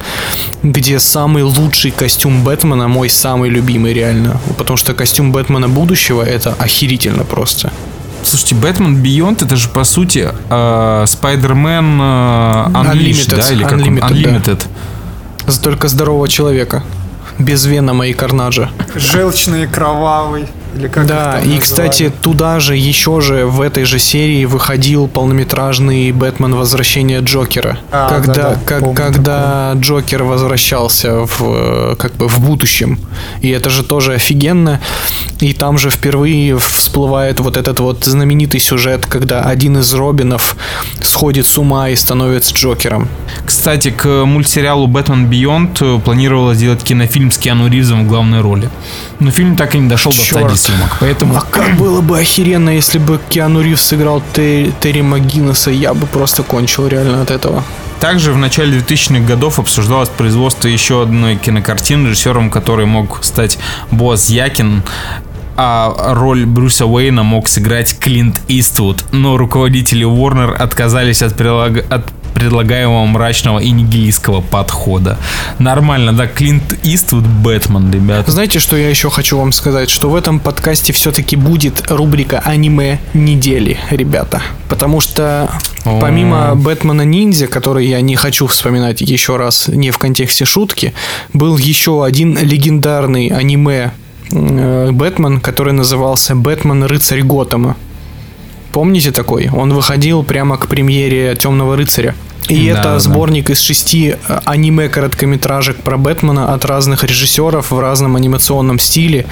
где самый лучший костюм Бэтмена, мой самый любимый реально, потому что костюм Бэтмена будущего это охерительно просто. Слушайте, Бэтмен Beyond это же по сути э, Spider-Man э, Unleashed, Unlimited, да? Или как он? Unlimited, да. Unlimited. За только здорового человека. Без Венома и Карнаджа. Желчный, кровавый. Или как Да, и, кстати, туда же, еще же в этой же серии выходил полнометражный Бэтмен Возвращение Джокера. А, когда да-да, как, помню когда Джокер возвращался в, как бы в будущем. И это же тоже офигенно. И там же впервые всплывает вот этот вот знаменитый сюжет, когда один из Робинов сходит с ума и становится Джокером. Кстати, к мультсериалу Бэтмен Beyond э, планировалось сделать кинофильм с Киану Ривзом в главной роли. Но фильм так и не дошел до Чёрт. стадии съемок, поэтому... А как было бы охеренно, если бы Киану Ривз сыграл Те- Терри МcГиннесса, я бы просто кончил реально от этого. Также в начале 2000-х годов обсуждалось производство еще одной кинокартины, режиссером которой мог стать Боаз Якин, а роль Брюса Уэйна мог сыграть Клинт Иствуд, но руководители Warner отказались от, прилаг- от предлагаемого мрачного и нигилистского подхода. Нормально, да, Клинт Иствуд Бэтмен, ребят. Знаете, что я еще хочу вам сказать? Что в этом подкасте все-таки будет рубрика аниме недели, ребята. Потому что помимо Бэтмена Ниндзя, который я не хочу вспоминать еще раз не в контексте шутки, был еще один легендарный аниме э, Бэтмен, который назывался Бэтмен Рыцарь Готэма. Помните такой? Он выходил прямо к премьере Темного рыцаря. И Да, это да, да. сборник из шести э, аниме-короткометражек про Бэтмена от разных режиссеров в разном анимационном стиле.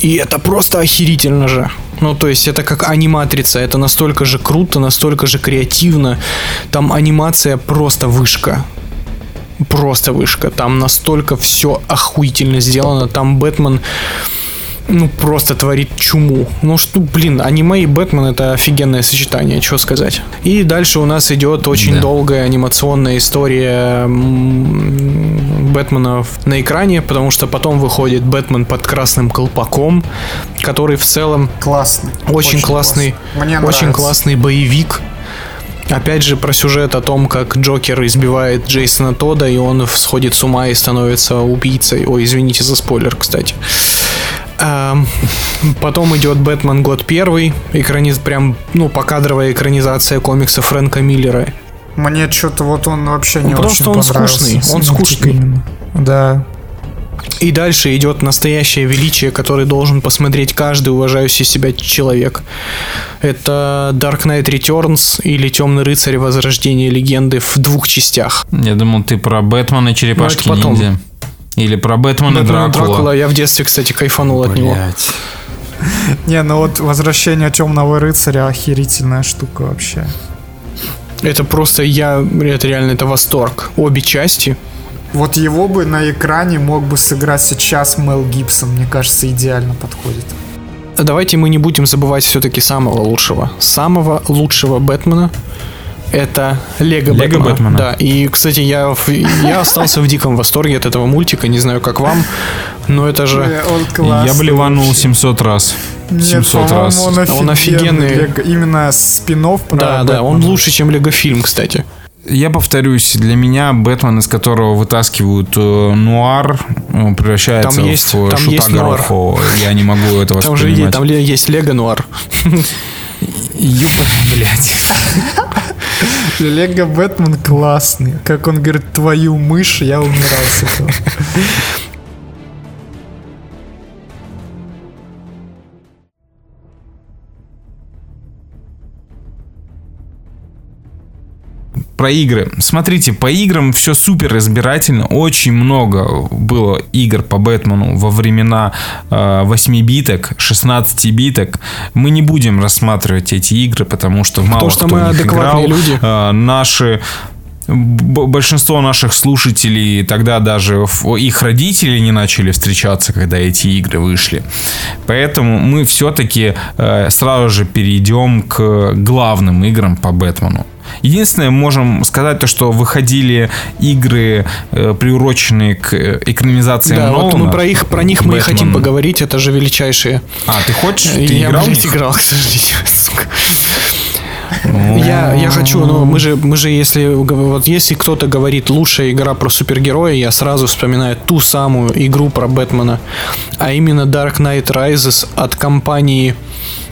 И это просто охерительно же. Ну, то есть это как аниматрица, это настолько же круто, настолько же креативно. Там анимация просто вышка. Просто вышка. Там настолько все охуительно сделано. Там Бэтмен ну, просто творит чуму. Ну, что, блин, аниме и Бэтмен это офигенное сочетание, что сказать. И дальше у нас идет очень Да. долгая анимационная история Бэтмена на экране, потому что потом выходит Бэтмен под красным колпаком, который в целом Классный. очень, классный, классный. Мне очень нравится. классный боевик. Опять же про сюжет о том, как Джокер избивает Джейсона Тода, и он сходит с ума и становится убийцей. Ой, извините за спойлер, кстати. Эм, Потом идет Бэтмен год первый, экраниз прям, ну, покадровая экранизация комикса Фрэнка Миллера. Мне что-то вот он вообще не Ну, потому очень что он скучный, он скучный. именно. Да. И дальше идет настоящее величие, которое должен посмотреть каждый уважающий себя человек. Это Dark Knight Returns или Темный рыцарь Возрождение легенды в двух частях. Я думал, ты про Бэтмена и черепашки Ну, это потом. ниндзя. Или про Бэтмена Бэтмен Дракула. Дракула, я в детстве, кстати, кайфанул от него. [LAUGHS] Не, ну вот возвращение темного рыцаря охерительная штука вообще. Это просто я, это реально, это восторг. Обе части. Вот его бы на экране мог бы сыграть сейчас Мел Гибсон, мне кажется, идеально подходит. Давайте мы не будем забывать все-таки самого лучшего. Самого лучшего Бэтмена это Лего Бэтмена. Бэтмена. Да, и, кстати, я, я остался в диком восторге от этого мультика, не знаю, как вам, но это же... Я блеванул вообще. 700 раз. Нет, 700 по-моему, раз. Он Он офигенный. Лего. Именно спинов про Да, да, он лучше, чем Лего фильм, кстати. Я повторюсь, для меня Бэтмен, из которого вытаскивают э, нуар, э, превращается Там есть- в там шута. Горохового. Я не могу [LAUGHS] этого Там же воспринимать. е- там есть Лего Нуар. Ёпта, [LAUGHS] блядь. Лего Бэтмен классный. Как он говорит, твою мышь, я умираю с [LAUGHS] этого. Про игры. Смотрите, по играм все супер избирательно. Очень много было игр по Бэтмену во времена э, 8 биток, 16 биток. Мы не будем рассматривать эти игры, потому что мало То, что кто мы адекватные играл. люди. Э, наши большинство наших слушателей тогда даже их родители не начали встречаться, когда эти игры вышли. Поэтому мы все-таки сразу же перейдем к главным играм по Бэтмену. Единственное, можем сказать то, что выходили игры, э, приуроченные к э, экранизации Да, вот Нолана. мы про, их, про них мы и хотим Бэтмен. поговорить, это же величайшие. А, ты хочешь? Ты я, играл? играл, к сожалению, сука. [LAUGHS] Я, я хочу, ну мы же, мы же если вот если кто-то говорит лучшая игра про супергероя, я сразу вспоминаю ту самую игру про Бэтмена, а именно Dark Knight Rises от компании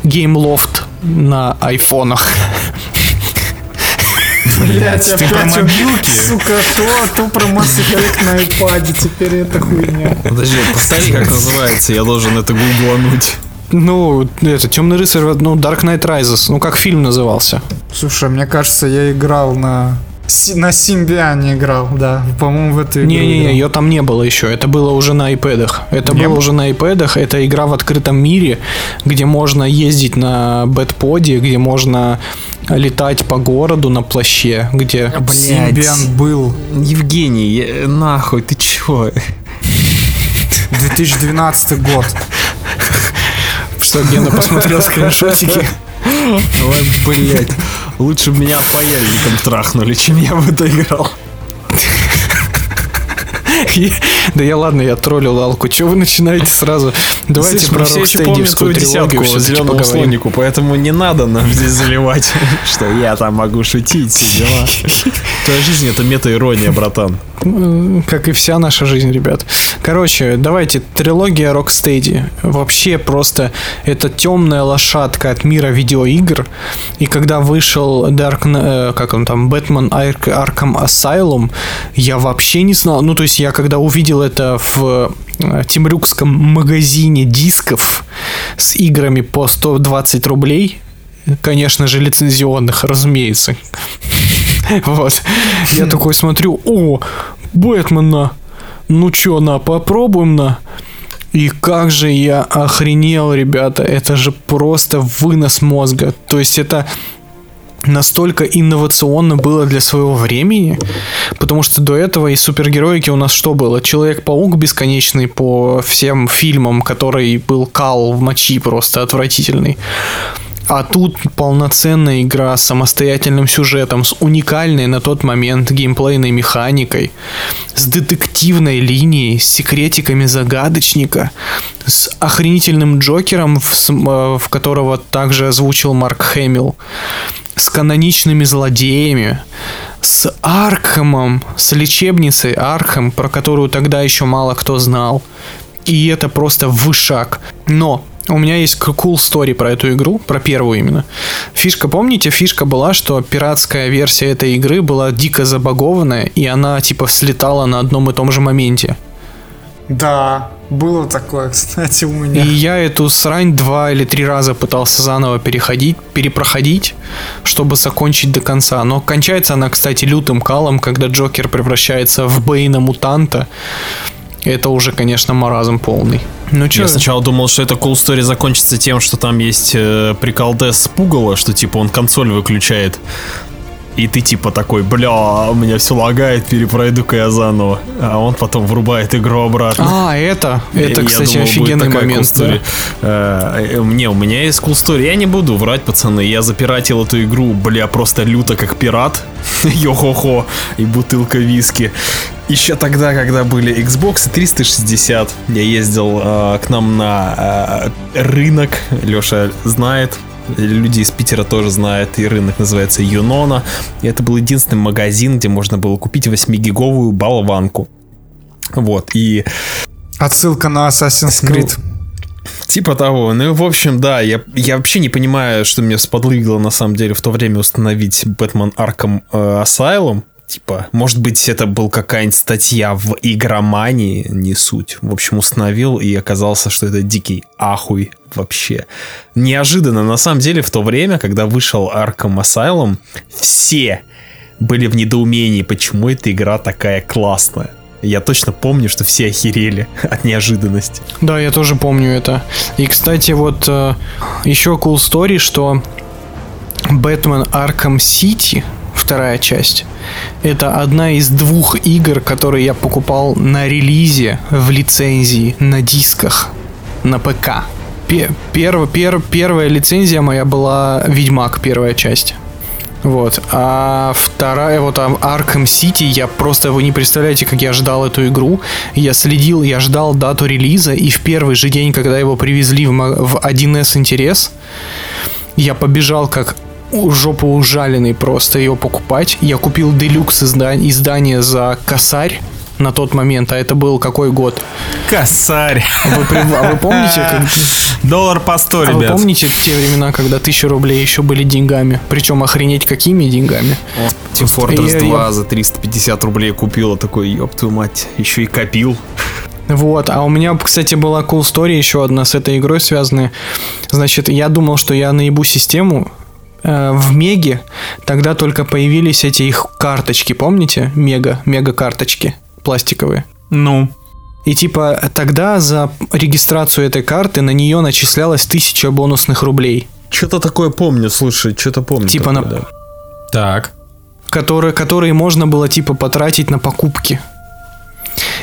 Gameloft на айфонах. Блять, ты про опять, мобилки? Сука, то, то про Mass Effect на iPad, теперь это хуйня. Подожди, повтори, как называется, я должен это гуглануть. Ну, это Темный рыцарь, ну, Dark Knight Rises, ну как фильм назывался. Слушай, мне кажется, я играл на... На Симбиане играл, да. По-моему, в этой игре Не-не-не, играл. ее там не было еще. Это было уже на iPad. Это Не было было? уже на iPad. Это игра в открытом мире, где можно ездить на бэтподе, где можно летать по городу на плаще, где... Симбиан был Евгений, я- нахуй, ты чего? [LAUGHS] 2012 год. Что, Гена посмотрел [LAUGHS] скриншотики? Ой, блядь. Лучше бы меня паяльником трахнули, чем я в это играл. Да я ладно, я троллил Алку. Чего вы начинаете сразу? Давайте Слышь, про твою трилогию зеленому поговорим. поэтому не надо нам здесь заливать, [LAUGHS] что я там могу шутить. Твоя жизнь это мета-ирония, братан. М, Как и вся наша жизнь, ребят. Короче, давайте, трилогия Rocksteady. Вообще просто это темная лошадка от мира видеоигр. И когда вышел Dark, э, как он там, Batman Ark- Arkham Asylum, я вообще не знал. Ну, то есть я когда увидел это в э, темрюкском магазине дисков с играми по 120 рублей, конечно же, лицензионных, разумеется. [LAUGHS] Вот. Я такой смотрю, о, Бэтмена. Ну чё, на, попробуем на. И как же я охренел, ребята. Это же просто вынос мозга. То есть это настолько инновационно было для своего времени, потому что до этого и супергероики у нас что было? Человек-паук бесконечный по всем фильмам, который был кал в мочи просто отвратительный. А тут полноценная игра с самостоятельным сюжетом, с уникальной на тот момент геймплейной механикой, с детективной линией, с секретиками загадочника, с охренительным Джокером, в, э, в которого также озвучил Марк Хэмилл, с каноничными злодеями, с Аркхемом, с лечебницей Архем, про которую тогда еще мало кто знал. И это просто вышаг. Но у меня есть cool story про эту игру, про первую именно. Фишка, помните, фишка была, что пиратская версия этой игры была дико забагованная, и она типа слетала на одном и том же моменте. Да, было такое, [LAUGHS] кстати, у И меня. я эту срань два или три раза пытался заново переходить, перепроходить, чтобы закончить до конца. Но кончается она, кстати, лютым калом, когда Джокер превращается в Бейна мутанта. Это уже, конечно, маразм полный. Ну чё, Я сначала думал, что это cool story закончится тем, что там есть э, приколдес пугало, что типа он консоль выключает. И ты типа такой, бля, у меня все лагает, перепройду-ка я заново. А он потом врубает игру обратно. А, это, это, Я кстати, думал, офигенный момент. Э, э, Мне, у меня есть cool story. Я не буду врать, пацаны. Я запиратил эту игру, бля, просто люто как пират. [LAUGHS] Йо-хо-хо. И бутылка виски. Еще тогда, когда были Xbox 360, я ездил э, к нам на э, рынок. Леша знает. Люди из Питера тоже знают, и рынок называется Юнона. И это был единственный магазин, где можно было купить 8-гиговую болванку. Вот, и Отсылка на Assassin's Creed. Типа того. Ну, в общем, да, я, я вообще не понимаю, что меня сподвигло на самом деле в то время установить Бэтмен Arkham э, Asylum. Типа, может быть, это был какая-нибудь статья в игромании, не суть. В общем, установил и оказался, что это дикий ахуй вообще. Неожиданно, на самом деле, в то время, когда вышел Arkham Asylum, все были в недоумении, почему эта игра такая классная. Я точно помню, что все охерели [LAUGHS] от неожиданности. Да, я тоже помню это. И, кстати, вот э, еще cool story, что Бэтмен Arkham City, вторая часть, это одна из двух игр, которые я покупал на релизе в лицензии на дисках на ПК. Пер, пер, первая лицензия моя была Ведьмак, первая часть. Вот. А вторая, вот Arkham City, я просто, вы не представляете, как я ждал эту игру. Я следил, я ждал дату релиза, и в первый же день, когда его привезли в, в 1С интерес, я побежал как жопу ужаленный просто ее покупать. Я купил делюкс издание, издание за косарь на тот момент, а это был какой год? Косарь. Вы, а вы помните? [LAUGHS] Как... Доллар по 100, а ребят. вы помните те времена, когда тысяча рублей еще были деньгами? Причем охренеть какими деньгами? О, Team Fortress 2 я... за 350 рублей купила, такой, ёб твою мать, еще и копил. Вот, а у меня, кстати, была cool story еще одна с этой игрой связанная. Значит, я думал, что я наебу систему, в Меге тогда только появились эти их карточки, помните? Мега, мега карточки пластиковые. Ну. И типа тогда за регистрацию этой карты на нее начислялось тысяча бонусных рублей. Что-то такое помню, слушай, что-то помню. Типа такое, на... Да. Так. Которые, которые можно было типа потратить на покупки.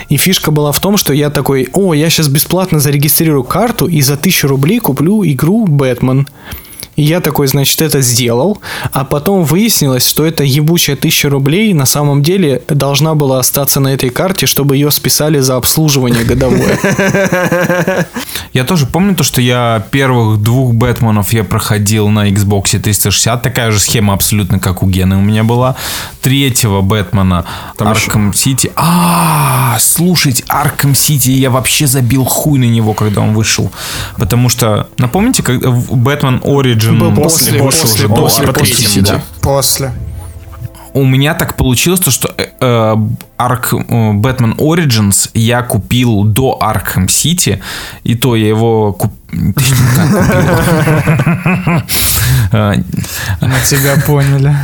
И фишка была в том, что я такой, о, я сейчас бесплатно зарегистрирую карту и за тысячу рублей куплю игру Бэтмен. И я такой, значит, это сделал, а потом выяснилось, что эта ебучая тысяча рублей на самом деле должна была остаться на этой карте, чтобы ее списали за обслуживание годовое. [LAUGHS] Я тоже помню то, что я первых двух Бэтменов я проходил на Xbox 360. Такая же схема абсолютно, как у Гены у меня была. Третьего Бэтмена Arkham City. А, слушайте, Arkham City, я вообще забил хуй на него, когда он вышел. Потому что, напомните, как Бэтмен Origin был после, после, после, после, после, после, да. после. У меня так получилось, то, что э, Ark, э, Batman Origins я купил до Arkham City, и то я его [LAUGHS] купил [LAUGHS] мы тебя поняли.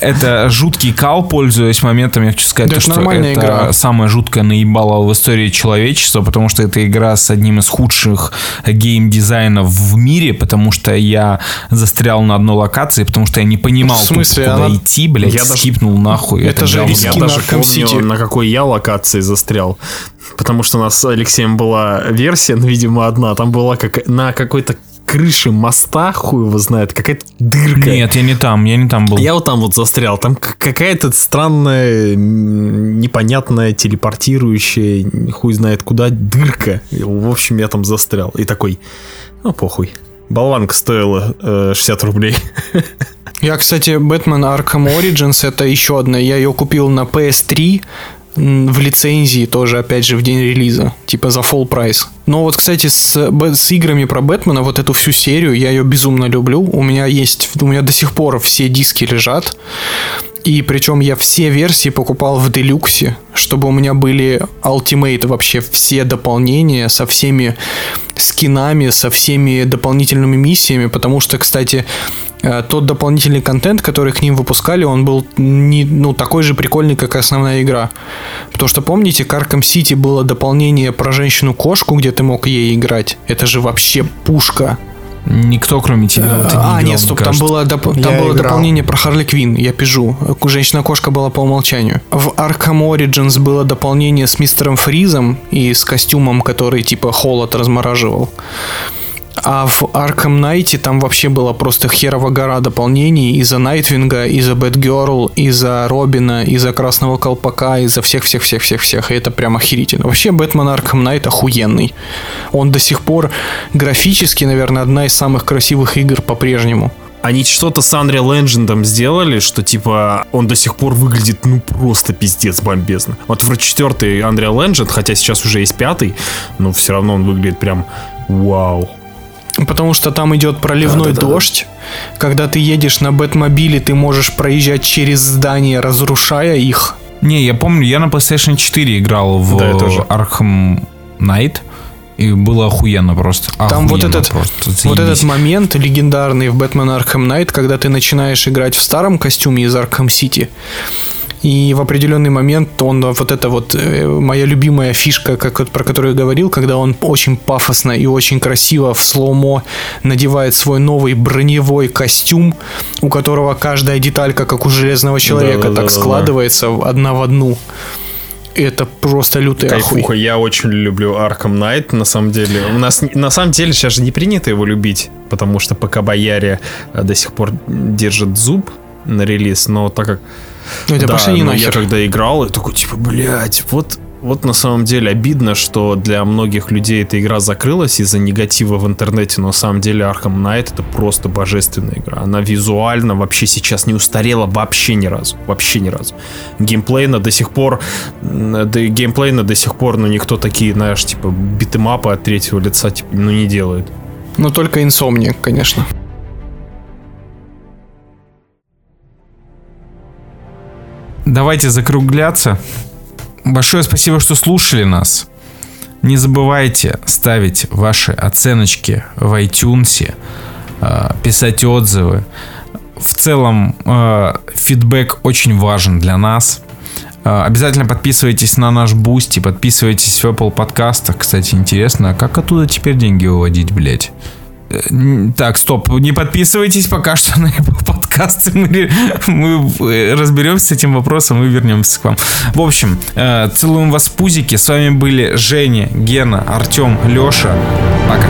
Это жуткий кал, пользуясь моментом, я хочу сказать, то, что это игра. самая жуткая наебала в истории человечества, потому что это игра с одним из худших геймдизайнов в мире, потому что я застрял на одной локации, потому что я не понимал, в смысле, куда она... идти, блядь, я скипнул даже... нахуй. Это, это же риски я даже помню, на какой я локации застрял. Потому что у нас с Алексеем была версия, ну, видимо, одна. Там была как на какой-то крыше моста, хуй его знает, какая-то дырка. Нет, я не там, я не там был. Я вот там вот застрял. Там какая-то странная, непонятная, телепортирующая, хуй знает куда, дырка. В общем, я там застрял. И такой, ну, похуй. Болванка стоила э, 60 рублей. Я, кстати, Batman Arkham Origins, это еще одна. Я ее купил на PS3 в лицензии тоже, опять же, в день релиза, типа за full прайс. Но вот, кстати, с, с играми про Бэтмена, вот эту всю серию, я ее безумно люблю. У меня есть, у меня до сих пор все диски лежат. И причем я все версии покупал в делюксе, чтобы у меня были Ultimate вообще все дополнения со всеми скинами, со всеми дополнительными миссиями, потому что, кстати, тот дополнительный контент, который к ним выпускали, он был не, ну, такой же прикольный, как и основная игра. Потому что, помните, к Arkham City было дополнение про женщину-кошку, где ты мог ей играть? Это же вообще пушка. Никто, кроме тебя. А, не нет, стоп, там было, доп, там было дополнение про Харли Квин, я пижу. Женщина-кошка была по умолчанию. В Arkham Origins было дополнение с мистером Фризом и с костюмом, который типа холод размораживал. А в Arkham Knight там вообще была просто херова гора дополнений из-за Найтвинга, из-за Бэтгерл, из-за Робина, из-за Красного Колпака, из-за всех-всех-всех-всех-всех. И это прям охерительно. Вообще Бэтмен Arkham Knight охуенный. Он до сих пор графически, наверное, одна из самых красивых игр по-прежнему они что-то с Unreal Engine сделали, что типа он до сих пор выглядит ну просто пиздец бомбезно. Вот в четвертый Unreal Engine, хотя сейчас уже есть пятый, но все равно он выглядит прям вау. Потому что там идет проливной да, да, дождь. Да. Когда ты едешь на Бэтмобиле, ты можешь проезжать через здания, разрушая их. Не, я помню, я на PlayStation 4 играл в да, Arkham Knight. И было охуенно просто. Там вот Охуенно этот, просто. вот этот момент легендарный в Бэтмен Arkham Knight, когда ты начинаешь играть в старом костюме из Arkham City, и в определенный момент он вот это вот э, моя любимая фишка, как про которую я говорил, когда он очень пафосно и очень красиво в слоумо надевает свой новый броневой костюм, у которого каждая деталька, как у железного человека, так Да-да-да-да-да. складывается в- одна в одну. Это просто охуй. Кайфуха, я очень люблю Arkham Knight, на самом деле. У нас, на самом деле, сейчас же не принято его любить, потому что пока Бояре э, до сих пор держит зуб на релиз, но так как... Ну, это да, пошли не я нахер. когда играл, я такой, типа, блядь, вот, вот на самом деле обидно, что для многих людей эта игра закрылась из-за негатива в интернете, но на самом деле Arkham Knight это просто божественная игра. Она визуально вообще сейчас не устарела вообще ни разу. Вообще ни разу. Геймплейно до сих пор, да геймплейно до сих пор, ну никто такие, знаешь, типа битэмапы от третьего лица, типа, ну не делает. Но только Insomniac, конечно. Давайте закругляться. Большое спасибо, что слушали нас. Не забывайте ставить ваши оценочки в iTunes, э, писать отзывы. В целом, э, фидбэк очень важен для нас. Э, Обязательно подписывайтесь на наш Boosty, подписывайтесь в Apple подкастах. Кстати, интересно, а как оттуда теперь деньги выводить, блять? Так, стоп, не подписывайтесь пока что на Apple подкасты. [LAUGHS] Мы, мы э, разберемся с этим вопросом и вернемся к вам. В общем, э, целуем вас в пузики. С вами были Женя, Гена, Артем, Леша. Пока.